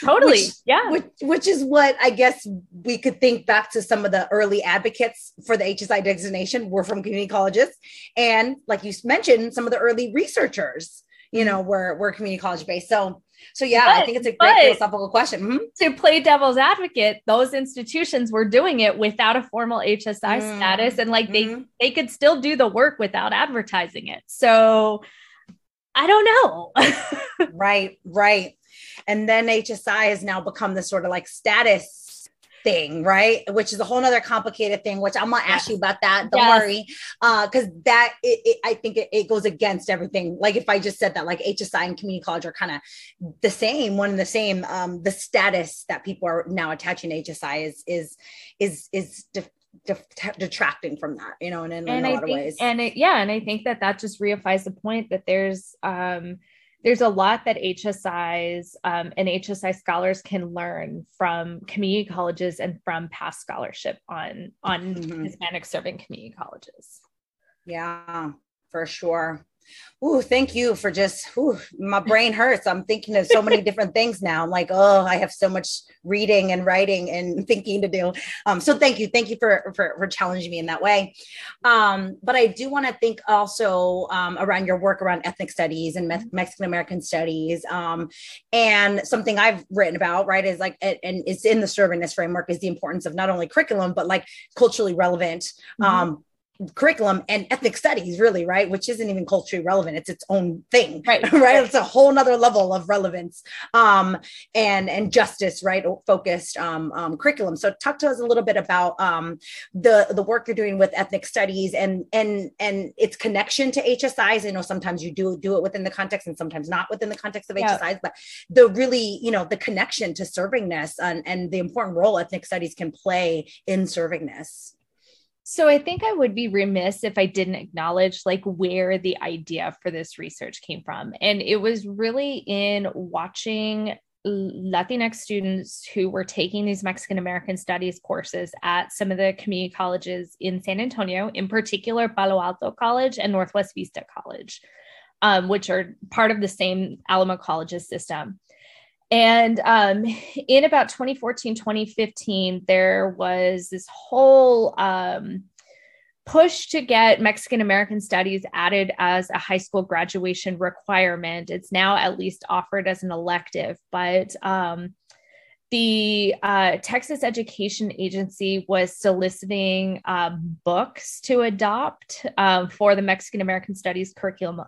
Totally, which, yeah. Which, which is what I guess we could think back to some of the early advocates for the HSI designation were from community colleges, and like you mentioned, some of the early researchers you know, we're we're community college based. So so yeah, but, I think it's a great philosophical question. Mm-hmm. To play devil's advocate, those institutions were doing it without a formal HSI mm-hmm. status, and like mm-hmm. they they could still do the work without advertising it. So I don't know. right, right. And then HSI has now become this sort of like status thing, right? Which is a whole nother complicated thing, which I'm gonna ask you about that. Don't yes. worry. Uh, because that it, it, I think it, it, goes against everything. Like if I just said that, like HSI and community college are kind of the same, one and the same. Um, the status that people are now attaching to HSI is is is is detracting from that, you know, and in, and in a I lot think, of ways. And it, yeah, and I think that that just reifies the point that there's um there's a lot that HSIs um, and HSI scholars can learn from community colleges and from past scholarship on on mm-hmm. Hispanic serving community colleges. Yeah, for sure. Ooh, thank you for just, ooh, my brain hurts. I'm thinking of so many different things now. I'm like, oh, I have so much reading and writing and thinking to do. Um, so thank you. Thank you for, for, for challenging me in that way. Um, but I do want to think also um, around your work around ethnic studies and Me- Mexican American studies. Um, and something I've written about, right, is like, and it's in the servingness framework is the importance of not only curriculum, but like culturally relevant mm-hmm um, curriculum and ethnic studies really right? Which isn't even culturally relevant. It's its own thing right. right? It's a whole nother level of relevance um and and justice right? Focused um, um curriculum. So talk to us a little bit about um the the work you're doing with ethnic studies and and and its connection to hsis i know sometimes you do do it within the context and sometimes not within the context of yeah. hsis but the really you know the connection to servingness and and the important role ethnic studies can play in servingness so I think I would be remiss if I didn't acknowledge like where the idea for this research came from. And it was really in watching Latinx students who were taking these Mexican American studies courses at some of the community colleges in San Antonio, in particular Palo Alto College and Northwest Vista College, um, which are part of the same Alamo Colleges system. And um, in about 2014, 2015, there was this whole um, push to get Mexican American studies added as a high school graduation requirement. It's now at least offered as an elective, but um, the uh, Texas Education Agency was soliciting um, books to adopt um, for the Mexican American Studies curriculum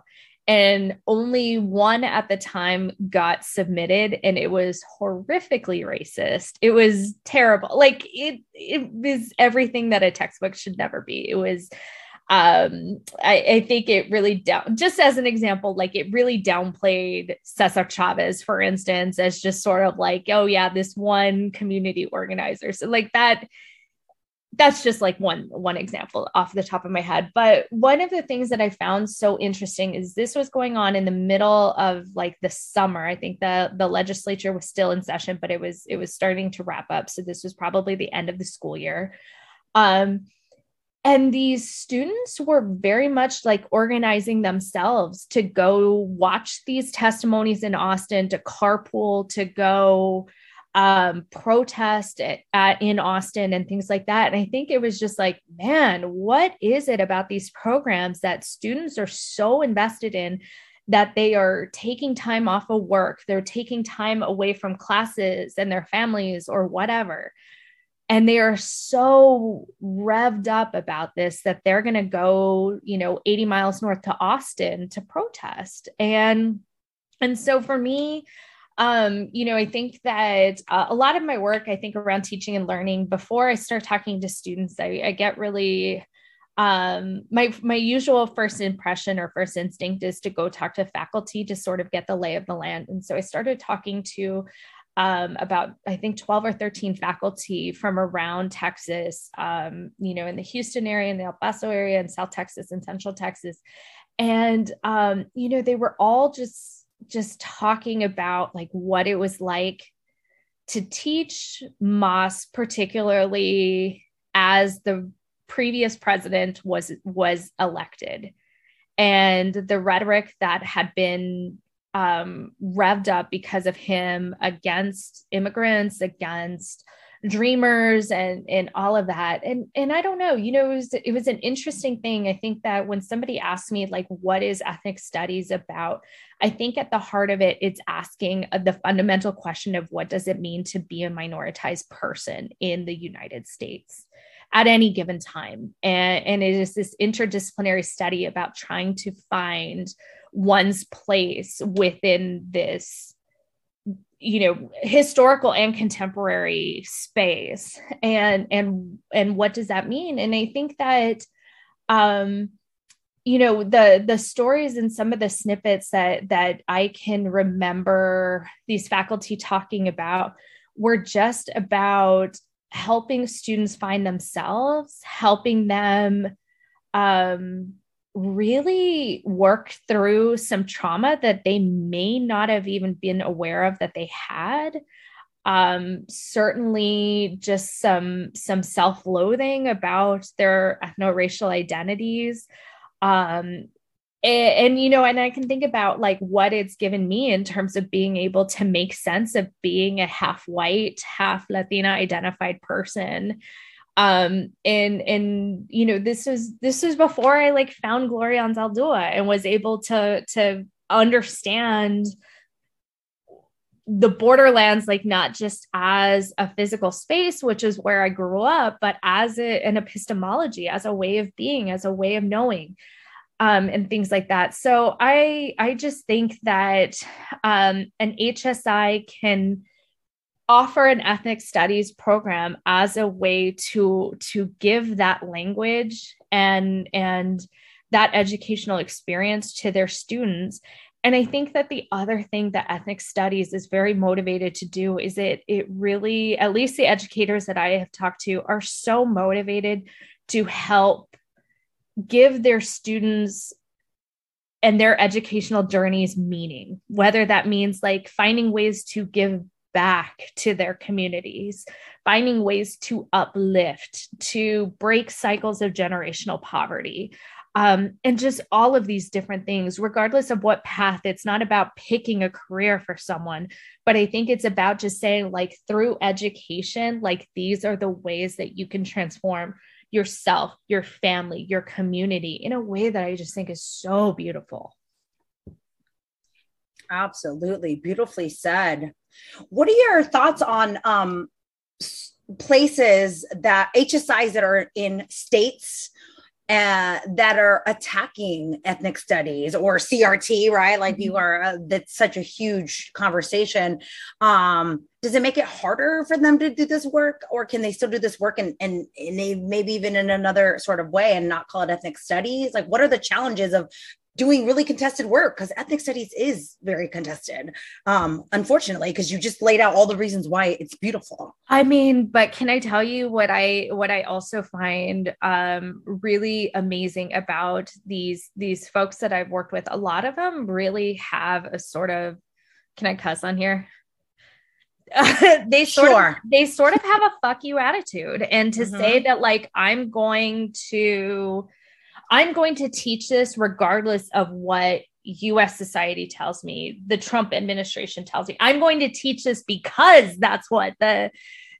and only one at the time got submitted and it was horrifically racist. It was terrible. Like it it was everything that a textbook should never be. It was um I, I think it really down just as an example like it really downplayed cesar chavez for instance as just sort of like oh yeah this one community organizer. So like that that's just like one one example off the top of my head. But one of the things that i found so interesting is this was going on in the middle of like the summer. I think the the legislature was still in session but it was it was starting to wrap up. So this was probably the end of the school year. Um and these students were very much like organizing themselves to go watch these testimonies in austin to carpool to go um, protest at, at, in Austin and things like that. And I think it was just like, man, what is it about these programs that students are so invested in that they are taking time off of work, they're taking time away from classes and their families or whatever. And they are so revved up about this that they're going to go, you know, 80 miles north to Austin to protest. And and so for me, um, you know, I think that uh, a lot of my work, I think around teaching and learning, before I start talking to students, I, I get really um my my usual first impression or first instinct is to go talk to faculty to sort of get the lay of the land and so i started talking to um, about I think 12 or 13 faculty from around Texas, um, you know, in the Houston area, in the El Paso area, in South Texas and Central Texas. And, um, you know, they were all just just talking about like what it was like to teach MAS, particularly as the previous president was was elected, and the rhetoric that had been um, revved up because of him against immigrants, against dreamers and and all of that. And and i don't know you know it was it was an interesting thing. I think that when somebody asked me like what is ethnic studies about i think at the heart of it it's asking uh, the fundamental question of what does it mean to be a minoritized person in the united states at any given time? And and it is this interdisciplinary study about trying to find one's place within this you know historical and contemporary space. And and and what does that mean? And i think that um you know the the stories and some of the snippets that that i can remember these faculty talking about were just about helping students find themselves helping them um really work through some trauma that they may not have even been aware of that they had. Um, certainly just some some self-loathing about their ethno-racial identities. Um, and, and, you know and i can think about like what it's given me in terms of being able to make sense of being a half white half latina identified person um and and you know this was this was before i like found gloria anzaldúa and was able to to understand the borderlands like not just as a physical space which is where i grew up but as a, an epistemology as a way of being as a way of knowing um, and things like that. So i i just think that um, an hsi can offer an ethnic studies program as a way to to give that language and and that educational experience to their students. And i think that the other thing that ethnic studies is very motivated to do is it it really at least the educators that i have talked to are so motivated to help give their students and their educational journeys meaning whether that means like finding ways to give back to their communities, finding ways to uplift, to break cycles of generational poverty. Um, and just all of these different things, regardless of what path, it's not about picking a career for someone, but I think it's about just saying, like, through education, like, these are the ways that you can transform yourself, your family, your community in a way that I just think is so beautiful. Absolutely. Beautifully said. What are your thoughts on um, places that HSIs that are in states uh, that are attacking ethnic studies or CRT, right? Like you mm-hmm. are, uh, that's such a huge conversation. Um, does it make it harder for them to do this work, or can they still do this work and, and, and maybe even in another sort of way and not call it ethnic studies? Like, what are the challenges of doing really contested work because ethnic studies is very contested um unfortunately because you just laid out all the reasons why it's beautiful i mean but can i tell you what i what i also find um really amazing about these these folks that i've worked with a lot of them really have a sort of can i cuss on here they sort sure. of they sort of have a fuck you attitude and to mm-hmm. say that like i'm going to I'm going to teach this regardless of what US society tells me, the Trump administration tells me. I'm going to teach this because that's what the,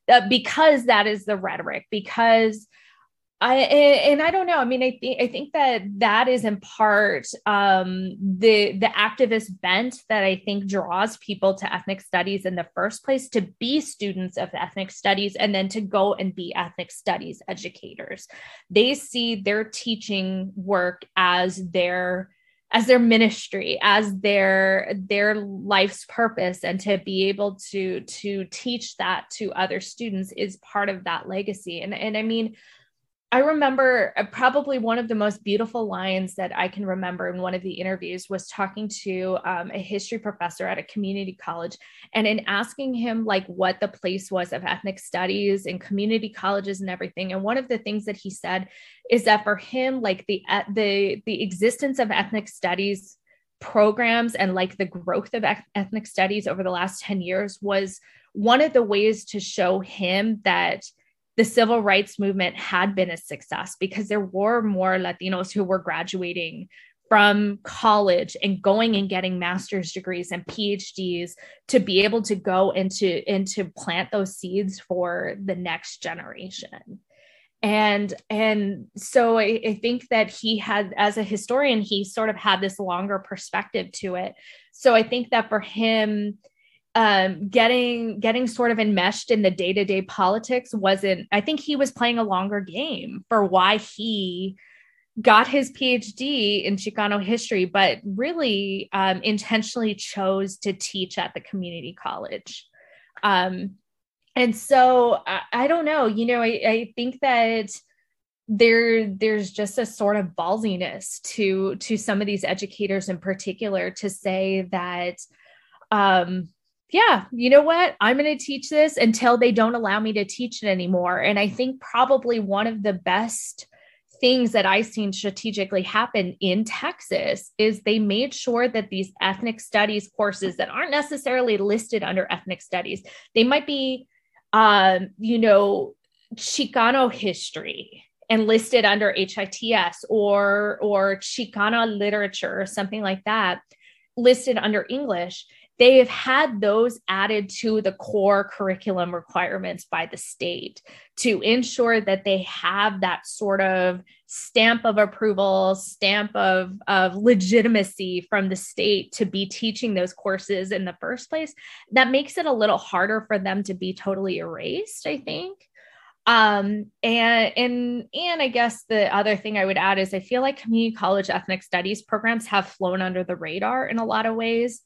uh, because that is the rhetoric, because I and I don't know. I mean, I think I think that that is in part um, the the activist bent that I think draws people to ethnic studies in the first place to be students of ethnic studies and then to go and be ethnic studies educators. They see their teaching work as their as their ministry as their their life's purpose and to be able to to teach that to other students is part of that legacy and and i mean I remember uh, probably one of the most beautiful lines that I can remember in one of the interviews was talking to um, a history professor at a community college. And in asking him, like, what the place was of ethnic studies and community colleges and everything. And one of the things that he said is that for him, like, the, the, the existence of ethnic studies programs and like the growth of ethnic studies over the last 10 years was one of the ways to show him that the civil rights movement had been a success because there were more Latinos who were graduating from college and going and getting master's degrees and PhDs to be able to go into into plant those seeds for the next generation. And and so I, I think that he had as a historian, he sort of had this longer perspective to it. So I think that for him, um, getting getting sort of enmeshed in the day to day politics wasn't. I think he was playing a longer game for why he got his PhD in Chicano history, but really um, intentionally chose to teach at the community college. Um, and so I, I, don't know, you know, I, I think that there there's just a sort of ballsiness to to some of these educators in particular to say that um yeah, you know what? I'm going to teach this until they don't allow me to teach it anymore. And I think probably one of the best things that I've seen strategically happen in Texas is they made sure that these ethnic studies courses that aren't necessarily listed under ethnic studies, they might be, um, you know, Chicano history and listed under HITS or or Chicana literature or something like that listed under English, they have had those added to the core curriculum requirements by the state to ensure that they have that sort of stamp of approval, stamp of, of legitimacy from the state to be teaching those courses in the first place. That makes it a little harder for them to be totally erased, I think um and and and i guess the other thing i would add is i feel like community college ethnic studies programs have flown under the radar in a lot of ways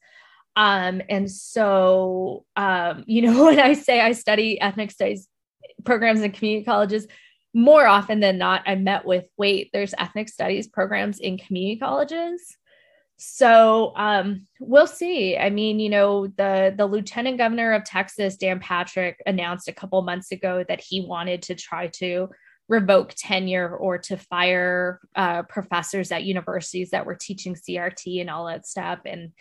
um and so um you know when i say i study ethnic studies programs in community colleges more often than not i met with wait there's ethnic studies programs in community colleges so um, we'll see. I mean, you know, the the lieutenant governor of Texas, Dan Patrick, announced a couple months ago that he wanted to try to revoke tenure or to fire uh, professors at universities that were teaching CRT and all that stuff. And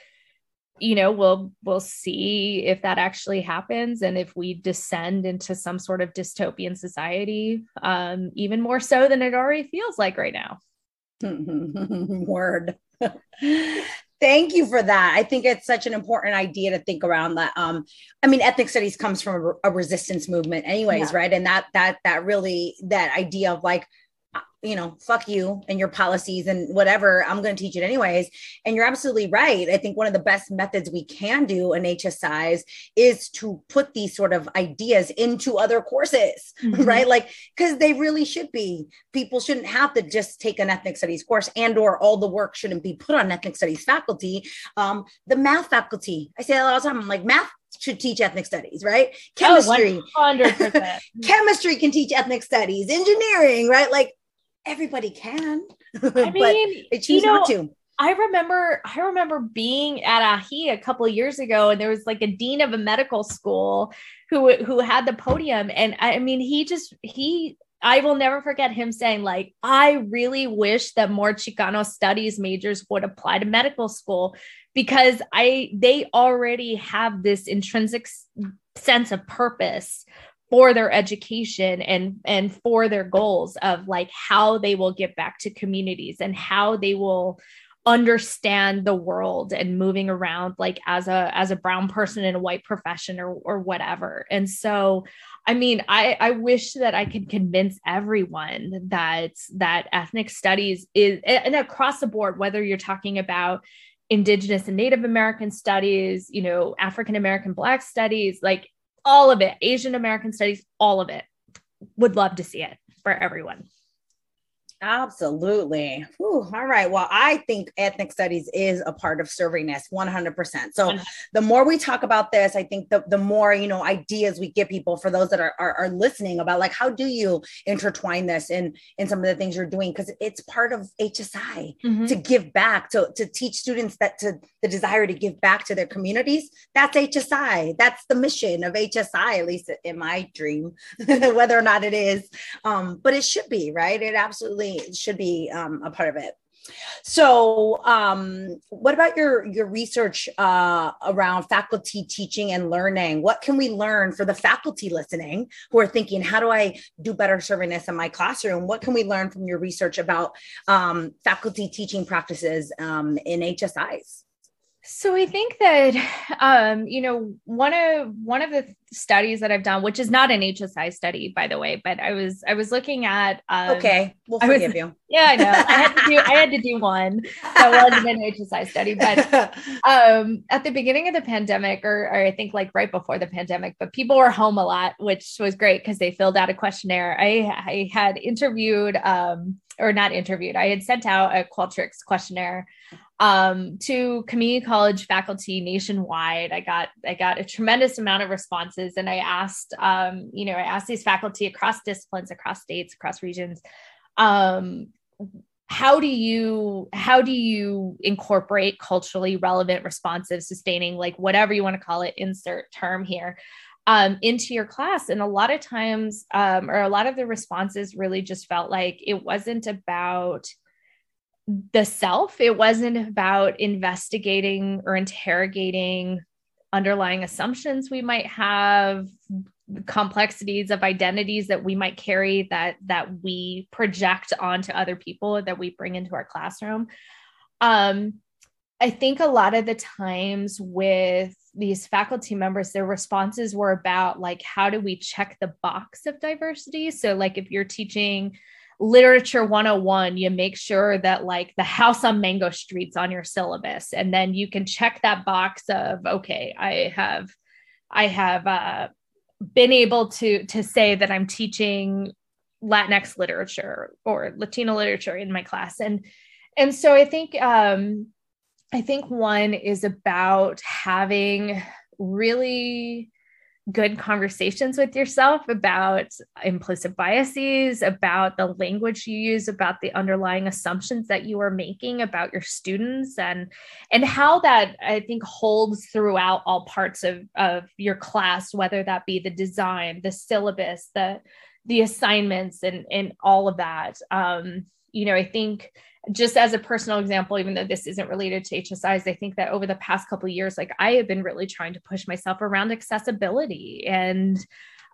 you know, we'll we'll see if that actually happens and if we descend into some sort of dystopian society, um, even more so than it already feels like right now. Word. Thank you for that. I think it's such an important idea to think around that. Um, I mean, ethnic studies comes from a, a resistance movement, anyways, yeah. right? And that that that really that idea of like you know, fuck you and your policies and whatever. I'm going to teach it anyways. And you're absolutely right. I think one of the best methods we can do in HSIs is to put these sort of ideas into other courses, mm-hmm. right? Like, because they really should be. People shouldn't have to just take an ethnic studies course and or all the work shouldn't be put on ethnic studies faculty. Um, the math faculty, I say that all the time. I'm like, math should teach ethnic studies, right? Oh, Chemistry, oh, 100%. chemistry can teach ethnic studies, engineering, right? Like everybody can. I mean, they choose you know, not to. I remember I remember being at AHI a couple of years ago and there was like a dean of a medical school who who had the podium and I, I mean he just he I will never forget him saying like I really wish that more Chicano studies majors would apply to medical school because I they already have this intrinsic sense of purpose for their education and and for their goals of like how they will give back to communities and how they will understand the world and moving around like as a as a brown person in a white profession or or whatever. And so i mean i i wish that i could convince everyone that that ethnic studies is and across the board whether you're talking about indigenous and native american studies you know african american black studies like all of it, Asian American studies, all of it. Would love to see it for everyone. Absolutely. Whew. All right. Well, I think ethnic studies is a part of servingness 100%. So the more we talk about this, I think the, the more, you know, ideas we give people for those that are, are, are listening about like, how do you intertwine this in, in some of the things you're doing? Cause it's part of HSI mm-hmm. to give back, to, to teach students that to the desire to give back to their communities. That's HSI. That's the mission of HSI, at least in my dream, whether or not it is. Um, but it should be, right? It absolutely should be um, a part of it. So, um, what about your your research uh, around faculty teaching and learning? What can we learn for the faculty listening who are thinking, how do I do better serving this in my classroom? What can we learn from your research about um, faculty teaching practices um, in HSIs? So I think that um, you know one of one of the studies that I've done, which is not an HSI study, by the way, but I was I was looking at. Um, okay, we'll forgive was, you. Yeah, I know. I had to do I had to do one that wasn't an HSI study, but um, at the beginning of the pandemic, or, or I think like right before the pandemic, but people were home a lot, which was great because they filled out a questionnaire. I I had interviewed um, or not interviewed. I had sent out a Qualtrics questionnaire um, to community college faculty nationwide. I got I got a tremendous amount of responses, and I asked um, you know I asked these faculty across disciplines, across states, across regions. Um, how do you how do you incorporate culturally relevant responsive sustaining like whatever you want to call it insert term here um, into your class and a lot of times um, or a lot of the responses really just felt like it wasn't about the self. It wasn't about investigating or interrogating underlying assumptions we might have, complexities of identities that we might carry that that we project onto other people that we bring into our classroom um i think a lot of the times with these faculty members their responses were about like how do we check the box of diversity? So like if you're teaching literature 101 you make sure that like the house on mango street's on your syllabus and then you can check that box of okay i have i have uh, been able to to say that i'm teaching latinx literature or latino literature in my class. And and so i think um i think one is about having really good conversations with yourself about implicit biases, about the language you use, about the underlying assumptions that you are making about your students and and how that I think holds throughout all parts of, of your class, whether that be the design, the syllabus, the the assignments and and all of that. Um, you know, I think just as a personal example, even though this isn't related to HSIs, I think that over the past couple years, like I have been really trying to push myself around accessibility and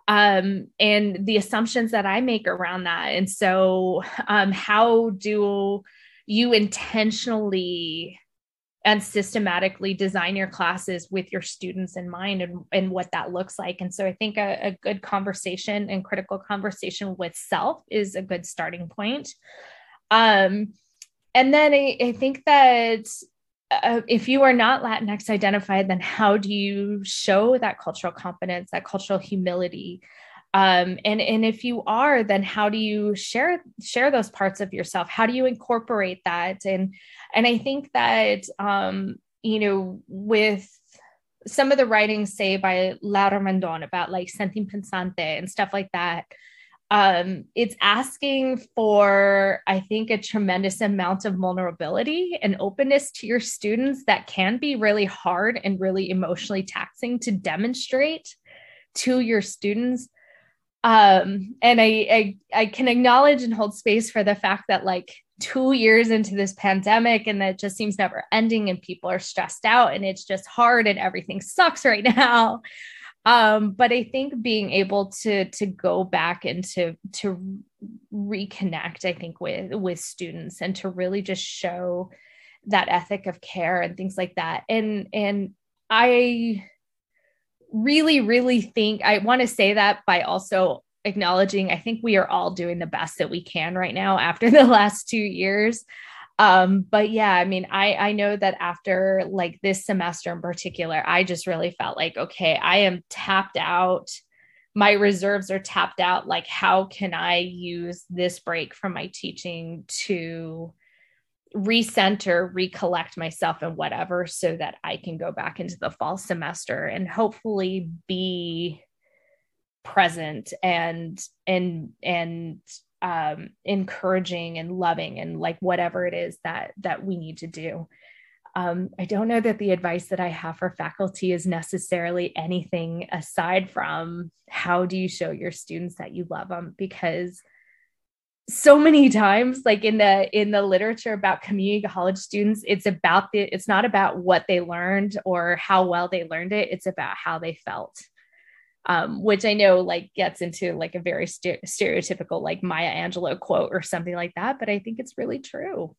um, and the assumptions that I make around that. And so, um, how do you intentionally and systematically design your classes with your students in mind and, and what that looks like. And so I think a, a good conversation and critical conversation with self is a good starting point. Um, and then I, I think that uh, if you are not Latinx identified, then how do you show that cultural competence, that cultural humility? Um, and and if you are, then how do you share share those parts of yourself? How do you incorporate that? And and I think that um, you know with some of the writings say by Laura Rendón about like sentipensante and stuff like that um, it's asking for, I think, a tremendous amount of vulnerability and openness to your students that can be really hard and really emotionally taxing to demonstrate to your students. Um, and I, I, I can acknowledge and hold space for the fact that like two years into this pandemic and that just seems never ending and people are stressed out and it's just hard and everything sucks right now um, but I think being able to to go back and to to reconnect, I think with with students and to really just show that ethic of care and things like that. And and I really really think I want to say that by also acknowledging I think we are all doing the best that we can right now after the last 2 years um but yeah i mean i i know that after like this semester in particular i just really felt like okay i am tapped out. My reserves are tapped out. Like how can i use this break from my teaching to recenter recollect myself and whatever so that i can go back into the fall semester and hopefully be present and and and um, encouraging and loving and like whatever it is that that we need to do. Um, i don't know that the advice that i have for faculty is necessarily anything aside from how do you show your students that you love them? Because so many times like in the in the literature about community college students it's about the it's not about what they learned or how well they learned it. It's about how they felt um, which I know like gets into like a very st- stereotypical like Maya Angelou quote or something like that, but I think it's really true.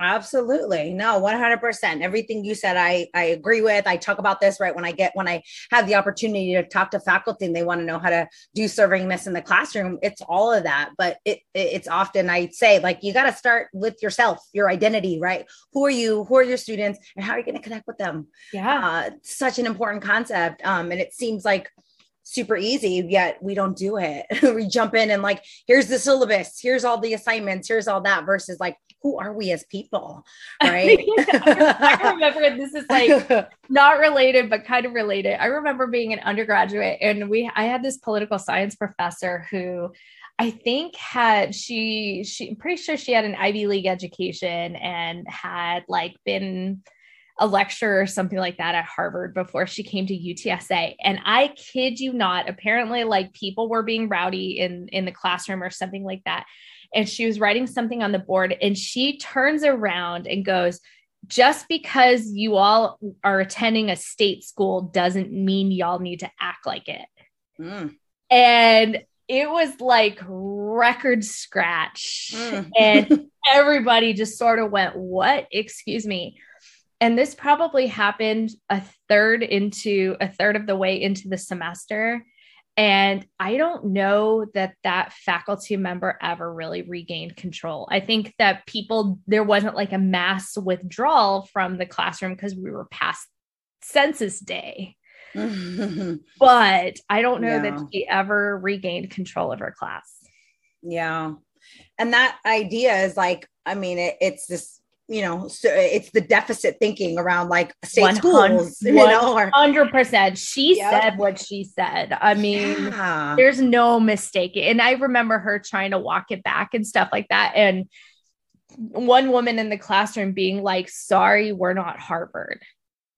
Absolutely. No, 100%. Everything you said, I, I agree with. I talk about this right when I get, when I have the opportunity to talk to faculty and they want to know how to do serving this in the classroom. It's all of that. But it, it's often, I'd say, like, you got to start with yourself, your identity, right? Who are you? Who are your students? And how are you going to connect with them? Yeah. Uh, such an important concept. Um, and it seems like, super easy yet we don't do it we jump in and like here's the syllabus here's all the assignments here's all that versus like who are we as people right i remember this is like not related but kind of related i remember being an undergraduate and we i had this political science professor who I think had she she I'm pretty sure she had an Ivy League education and had like been a lecturer or something like that at Harvard before she came to UTSA. And I kid you not, apparently like people were being rowdy in in the classroom or something like that. And she was writing something on the board and she turns around and goes, just because you all are attending a state school doesn't mean y'all need to act like it. Mm. And it was like record scratch. Mm. and everybody just sort of went, What? Excuse me. And this probably happened a third into a third of the way into the semester. And I don't know that that faculty member ever really regained control. I think that people, there wasn't like a mass withdrawal from the classroom because we were past census day. but I don't know yeah. that she ever regained control of her class. Yeah. And that idea is like, I mean, it, it's this you know, so uh, it's the deficit thinking around like state schools, you know, hundred percent. She yep. said what she said. I mean, yeah. there's no mistake. And I remember her trying to walk it back and stuff like that. And one woman in the classroom being like, "Sorry, we're not Harvard."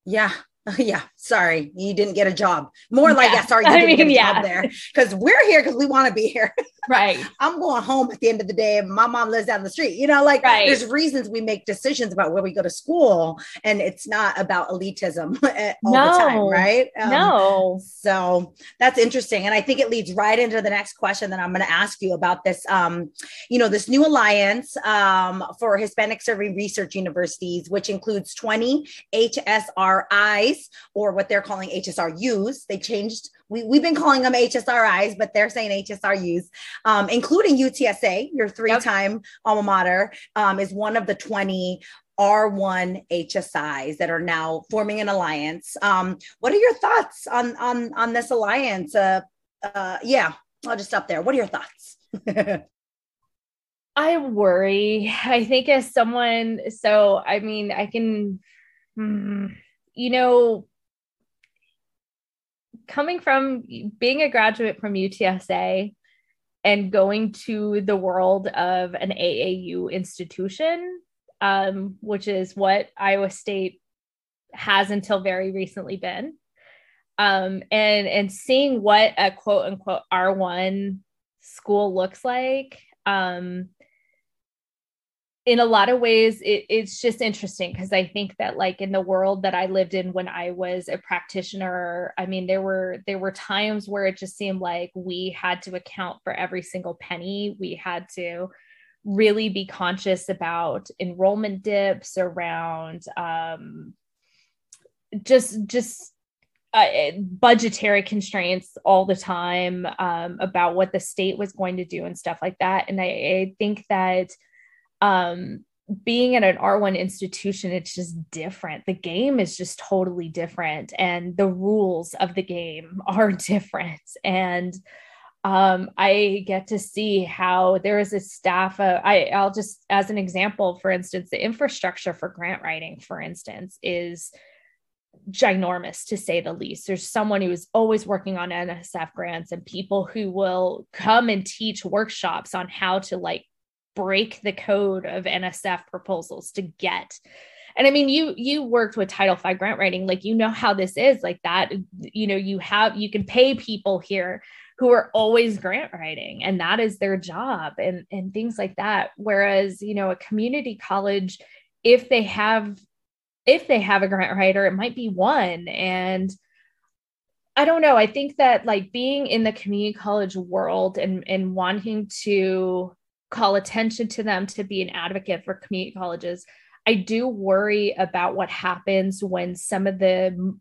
Yeah, yeah, sorry, you didn't get a job. More like, yeah, sorry, you didn't mean, get a yeah. job there because we're here because we want to be here. Right. I'm going home at the end of the day. My mom lives down the street. You know, like right. there's reasons we make decisions about where we go to school, and it's not about elitism all no. the time, right? Um, no. So that's interesting, and I think it leads right into the next question that I'm going to ask you about this. Um, you know, this new alliance um, for Hispanic serving research universities, which includes 20 HSRIs or what they're calling HSRUs. They changed, we, we've been calling them HSRIs, but they're saying HSRUs, um, including UTSA, your three time yep. alma mater, um, is one of the 20 R1 HSIs that are now forming an alliance. Um, what are your thoughts on on on this alliance? Uh, uh, yeah, I'll just stop there. What are your thoughts? I worry. I think as someone, so I mean, I can. Hmm, you know, coming from being a graduate from UTSA and going to the world of an AAU institution, um, which is what Iowa State has until very recently been, um, and and seeing what a quote unquote R one school looks like. Um, in a lot of ways it, it's just interesting because i think that like in the world that i lived in when i was a practitioner i mean there were there were times where it just seemed like we had to account for every single penny. We had to really be conscious about enrollment dips around um, just just uh, budgetary constraints all the time um, about what the state was going to do and stuff like that. And I, I think that um, being at an R1 institution, it's just different. The game is just totally different, and the rules of the game are different. And um, I get to see how there is a staff. Uh, I, I'll just, as an example, for instance, the infrastructure for grant writing, for instance, is ginormous to say the least. There's someone who is always working on NSF grants and people who will come and teach workshops on how to like break the code of NSF proposals to get. And I mean, you you worked with Title V grant writing, like you know how this is, like that. You know, you have you can pay people here who are always grant writing, and that is their job, and and things like that. Whereas, you know, a community college, if they have if they have a grant writer, it might be one, and I don't know. I think that like being in the community college world and and wanting to call attention to them to be an advocate for community colleges. I do worry about what happens when some of the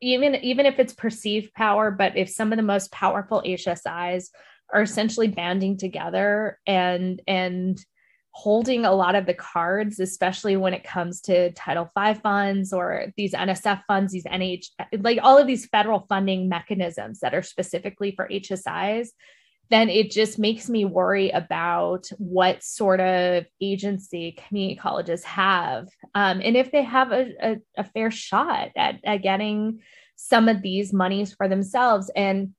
even even if it's perceived power, but if some of the most powerful HSIs are essentially banding together and and holding a lot of the cards, especially when it comes to Title V funds or these NSF funds, these NH, like all of these federal funding mechanisms that are specifically for HSIs, then it just makes me worry about what sort of agency community colleges have um, and if they have a, a, a fair shot at, at getting some of these monies for themselves. And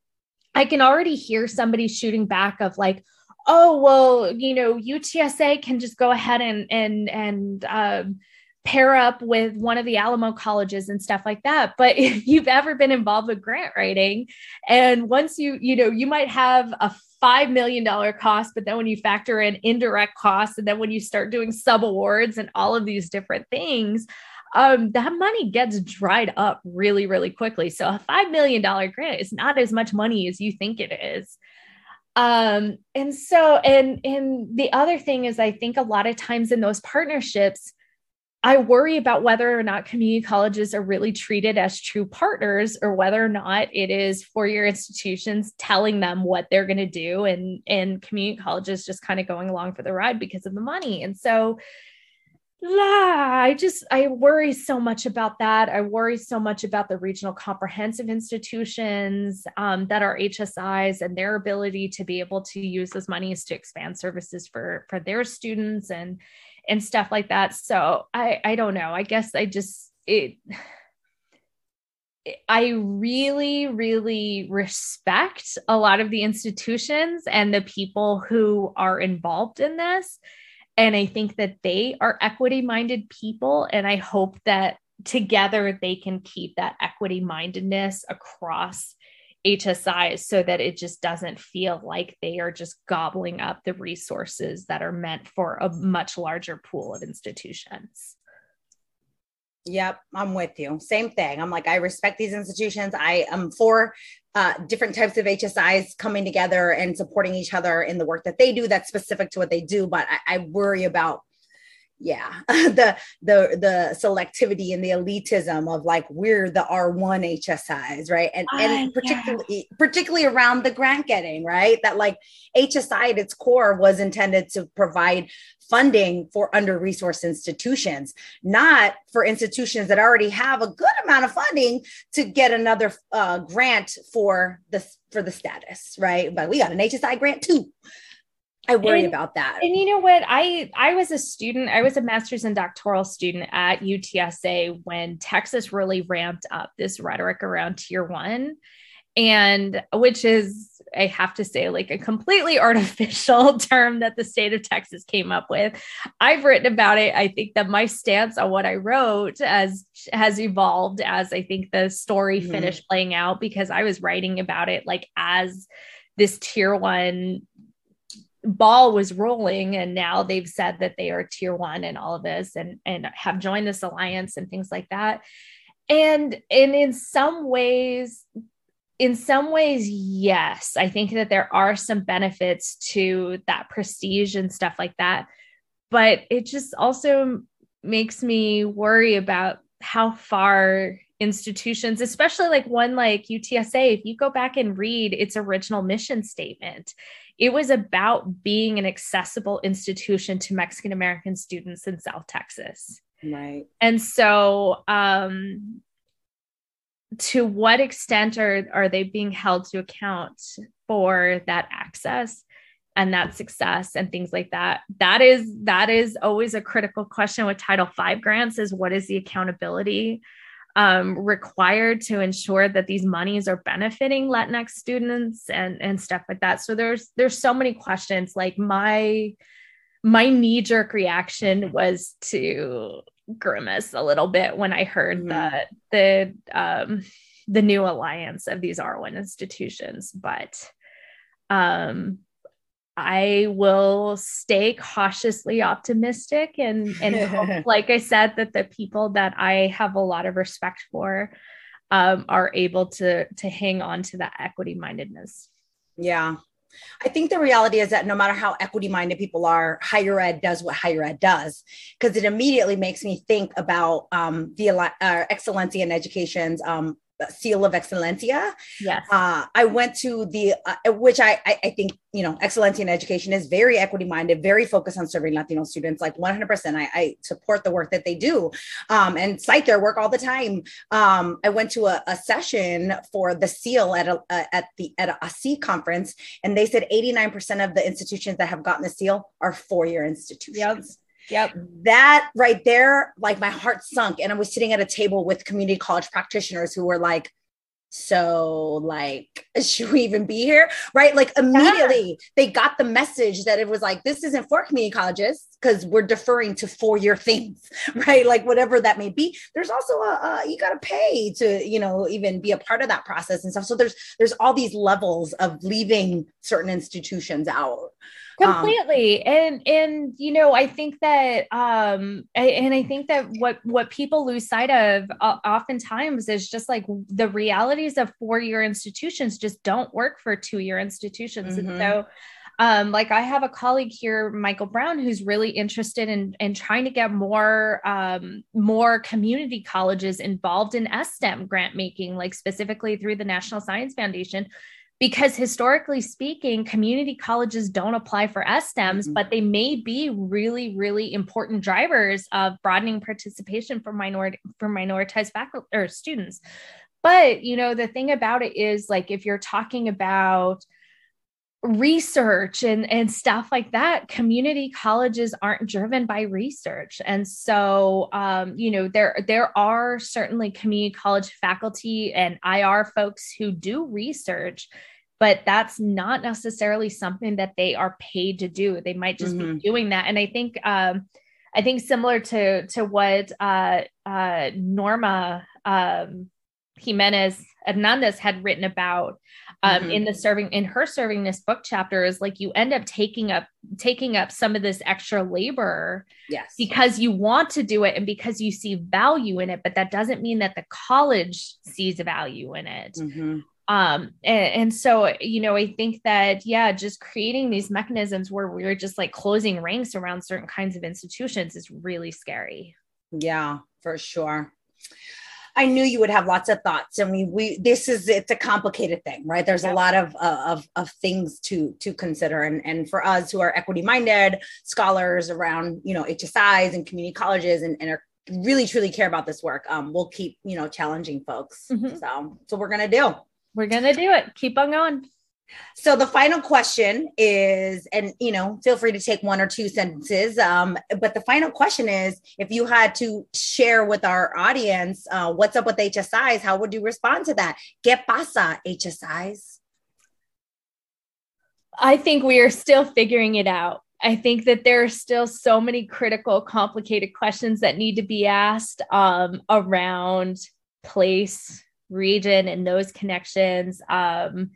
i can already hear somebody shooting back of like oh well you know utsa can just go ahead and and and um, pair up with one of the Alamo colleges and stuff like that. But if you've ever been involved with grant writing, and once you, you know, you might have a $5 million cost, but then when you factor in indirect costs, and then when you start doing sub awards and all of these different things, um, that money gets dried up really, really quickly. So a $5 million grant is not as much money as you think it is. Um, and so, and, and the other thing is, I think a lot of times in those partnerships, I worry about whether or not community colleges are really treated as true partners or whether or not it is for your institutions telling them what they're going to do and and community colleges just kind of going along for the ride because of the money. And so yeah, I just I worry so much about that. I worry so much about the regional comprehensive institutions um, that are HSIs and their ability to be able to use those monies to expand services for for their students and and stuff like that. So I I don't know. I guess I just it I really, really respect a lot of the institutions and the people who are involved in this. And I think that they are equity minded people. And I hope that together they can keep that equity mindedness across HSIs so that it just doesn't feel like they are just gobbling up the resources that are meant for a much larger pool of institutions. Yep, I'm with you. Same thing. I'm like, I respect these institutions. I am for uh, different types of HSIs coming together and supporting each other in the work that they do that's specific to what they do. But I, I worry about yeah. The the the selectivity and the elitism of like we're the r1 hsis right? And and particularly yeah. particularly around the grant getting right? That like hsi at its core was intended to provide funding for under resourced institutions not for institutions that already have a good amount of funding to get another uh, grant for the for the status right? But we got an hsi grant too I worry and, about that. And you know what? I I was a student, I was a master's and doctoral student at UTSA when Texas really ramped up this rhetoric around tier 1 and which is I have to say like a completely artificial term that the state of Texas came up with. I've written about it. I think that my stance on what I wrote as has evolved as I think the story mm-hmm. finished playing out because I was writing about it like as this tier 1 ball was rolling and now they've said that they are tier one and all of this and and have joined this alliance and things like that. And and in some ways in some ways yes i think that there are some benefits to that prestige and stuff like that. But it just also makes me worry about how far institutions, especially like one like UTSA, if you go back and read its original mission statement, it was about being an accessible institution to Mexican American students in South Texas. Right. And so, um, to what extent are, are they being held to account for that access and that success and things like that that is that is always a critical question with title v grants is what is the accountability um, required to ensure that these monies are benefiting Latinx students and and stuff like that. So there's there's so many questions. Like my my knee jerk reaction was to grimace a little bit when I heard mm-hmm. the the um, the new alliance of these R1 institutions, but um I will stay cautiously optimistic and and hope, like I said that the people that I have a lot of respect for um, are able to to hang on to that equity mindedness. Yeah. I think the reality is that no matter how equity minded people are, higher ed does what higher ed does because it immediately makes me think about um, the uh, Excelencia in Education's um, seal of Excelencia. Yes. Uh, I went to the, uh, which I, I, I, think, you know, Excelencia in Education is very equity minded, very focused on serving Latino students, like 100%. I, I support the work that they do um, and cite their work all the time. Um, I went to a, a, session for the seal at a, at the, at a C conference, and they said 89% of the institutions that have gotten the seal are four-year institutions. Yep. Yep. That right there, like my heart sunk. And I was sitting at a table with community college practitioners who were like, so like should we even be here right like immediately yeah. they got the message that it was like this isn't for community colleges because we're deferring to four year things, right? Like whatever that may be. There's also a, a you got to pay to, you know, even be a part of that process and stuff. So there's there's all these levels of leaving certain institutions out completely. Um, and and you know i think that um and i think that what what people lose sight of uh, oftentimes is just like the realities of four year institutions just don't work for two year institutions mm-hmm. and so um, like I have a colleague here, Michael Brown, who's really interested in in trying to get more um, more community colleges involved in STEM grant making, like specifically through the National Science Foundation, because historically speaking, community colleges don't apply for STEMs, mm-hmm. but they may be really, really important drivers of broadening participation for minority for minoritized faculty or students. But you know, the thing about it is like if you're talking about research and and stuff like that community colleges aren't driven by research. And so um, you know there there are certainly community college faculty and ir folks who do research but that's not necessarily something that they are paid to do. They might just mm-hmm. be doing that. And i think um, i think similar to to what uh, uh, norma um, jimenez hernandez had written about um, mm-hmm. in the serving in her serving this book chapter is like you end up taking up taking up some of this extra labor yes because you want to do it and because you see value in it but that doesn't mean that the college sees value in it mm-hmm. um and, and so you know i think that yeah just creating these mechanisms where we're just like closing ranks around certain kinds of institutions is really scary yeah for sure I knew you would have lots of thoughts, and we we this is it's a complicated thing, right? There's a lot of uh, of of things to to consider, and and for us who are equity minded scholars around you know HSIs and community colleges, and, and are really truly care about this work, um, we'll keep you know challenging folks. Mm-hmm. So so we're gonna do. We're gonna do it. Keep on going. So the final question is, and you know, feel free to take one or two sentences. Um, but the final question is, if you had to share with our audience, uh, what's up with HSIs? How would you respond to that? ¿Qué pasa, HSIs? I think we are still figuring it out. I think that there are still so many critical, complicated questions that need to be asked um, around place, region, and those connections. Um,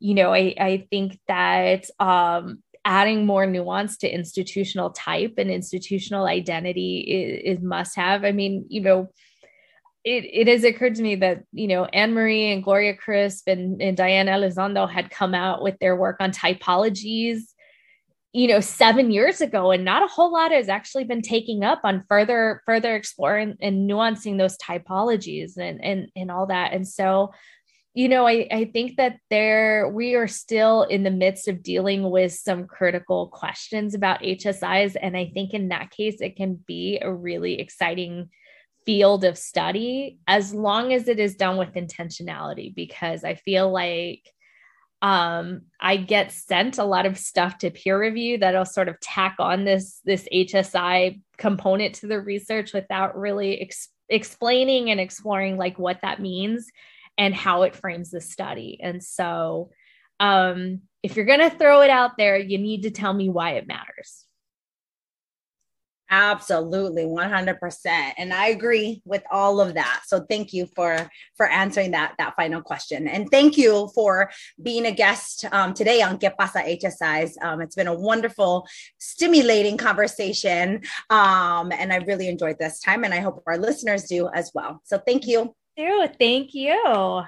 you know, I, I think that um, adding more nuance to institutional type and institutional identity is, is must have. I mean, you know, it, it has occurred to me that, you know, Anne Marie and Gloria Crisp and, and Diane Elizondo had come out with their work on typologies, you know, seven years ago, and not a whole lot has actually been taking up on further, further exploring and nuancing those typologies and, and, and all that. And so you know, I, I think that there we are still in the midst of dealing with some critical questions about HSIs. And I think in that case, it can be a really exciting field of study as long as it is done with intentionality, because I feel like um, I get sent a lot of stuff to peer review that'll sort of tack on this this HSI component to the research without really ex- explaining and exploring like what that means and how it frames the study. And so, um, if you're going to throw it out there, you need to tell me why it matters. Absolutely, 100%. And I agree with all of that. So thank you for for answering that that final question. And thank you for being a guest um, today on Que Pasa HSIs. Um, it's been a wonderful, stimulating conversation. Um, and I really enjoyed this time and I hope our listeners do as well. So thank you Thank you.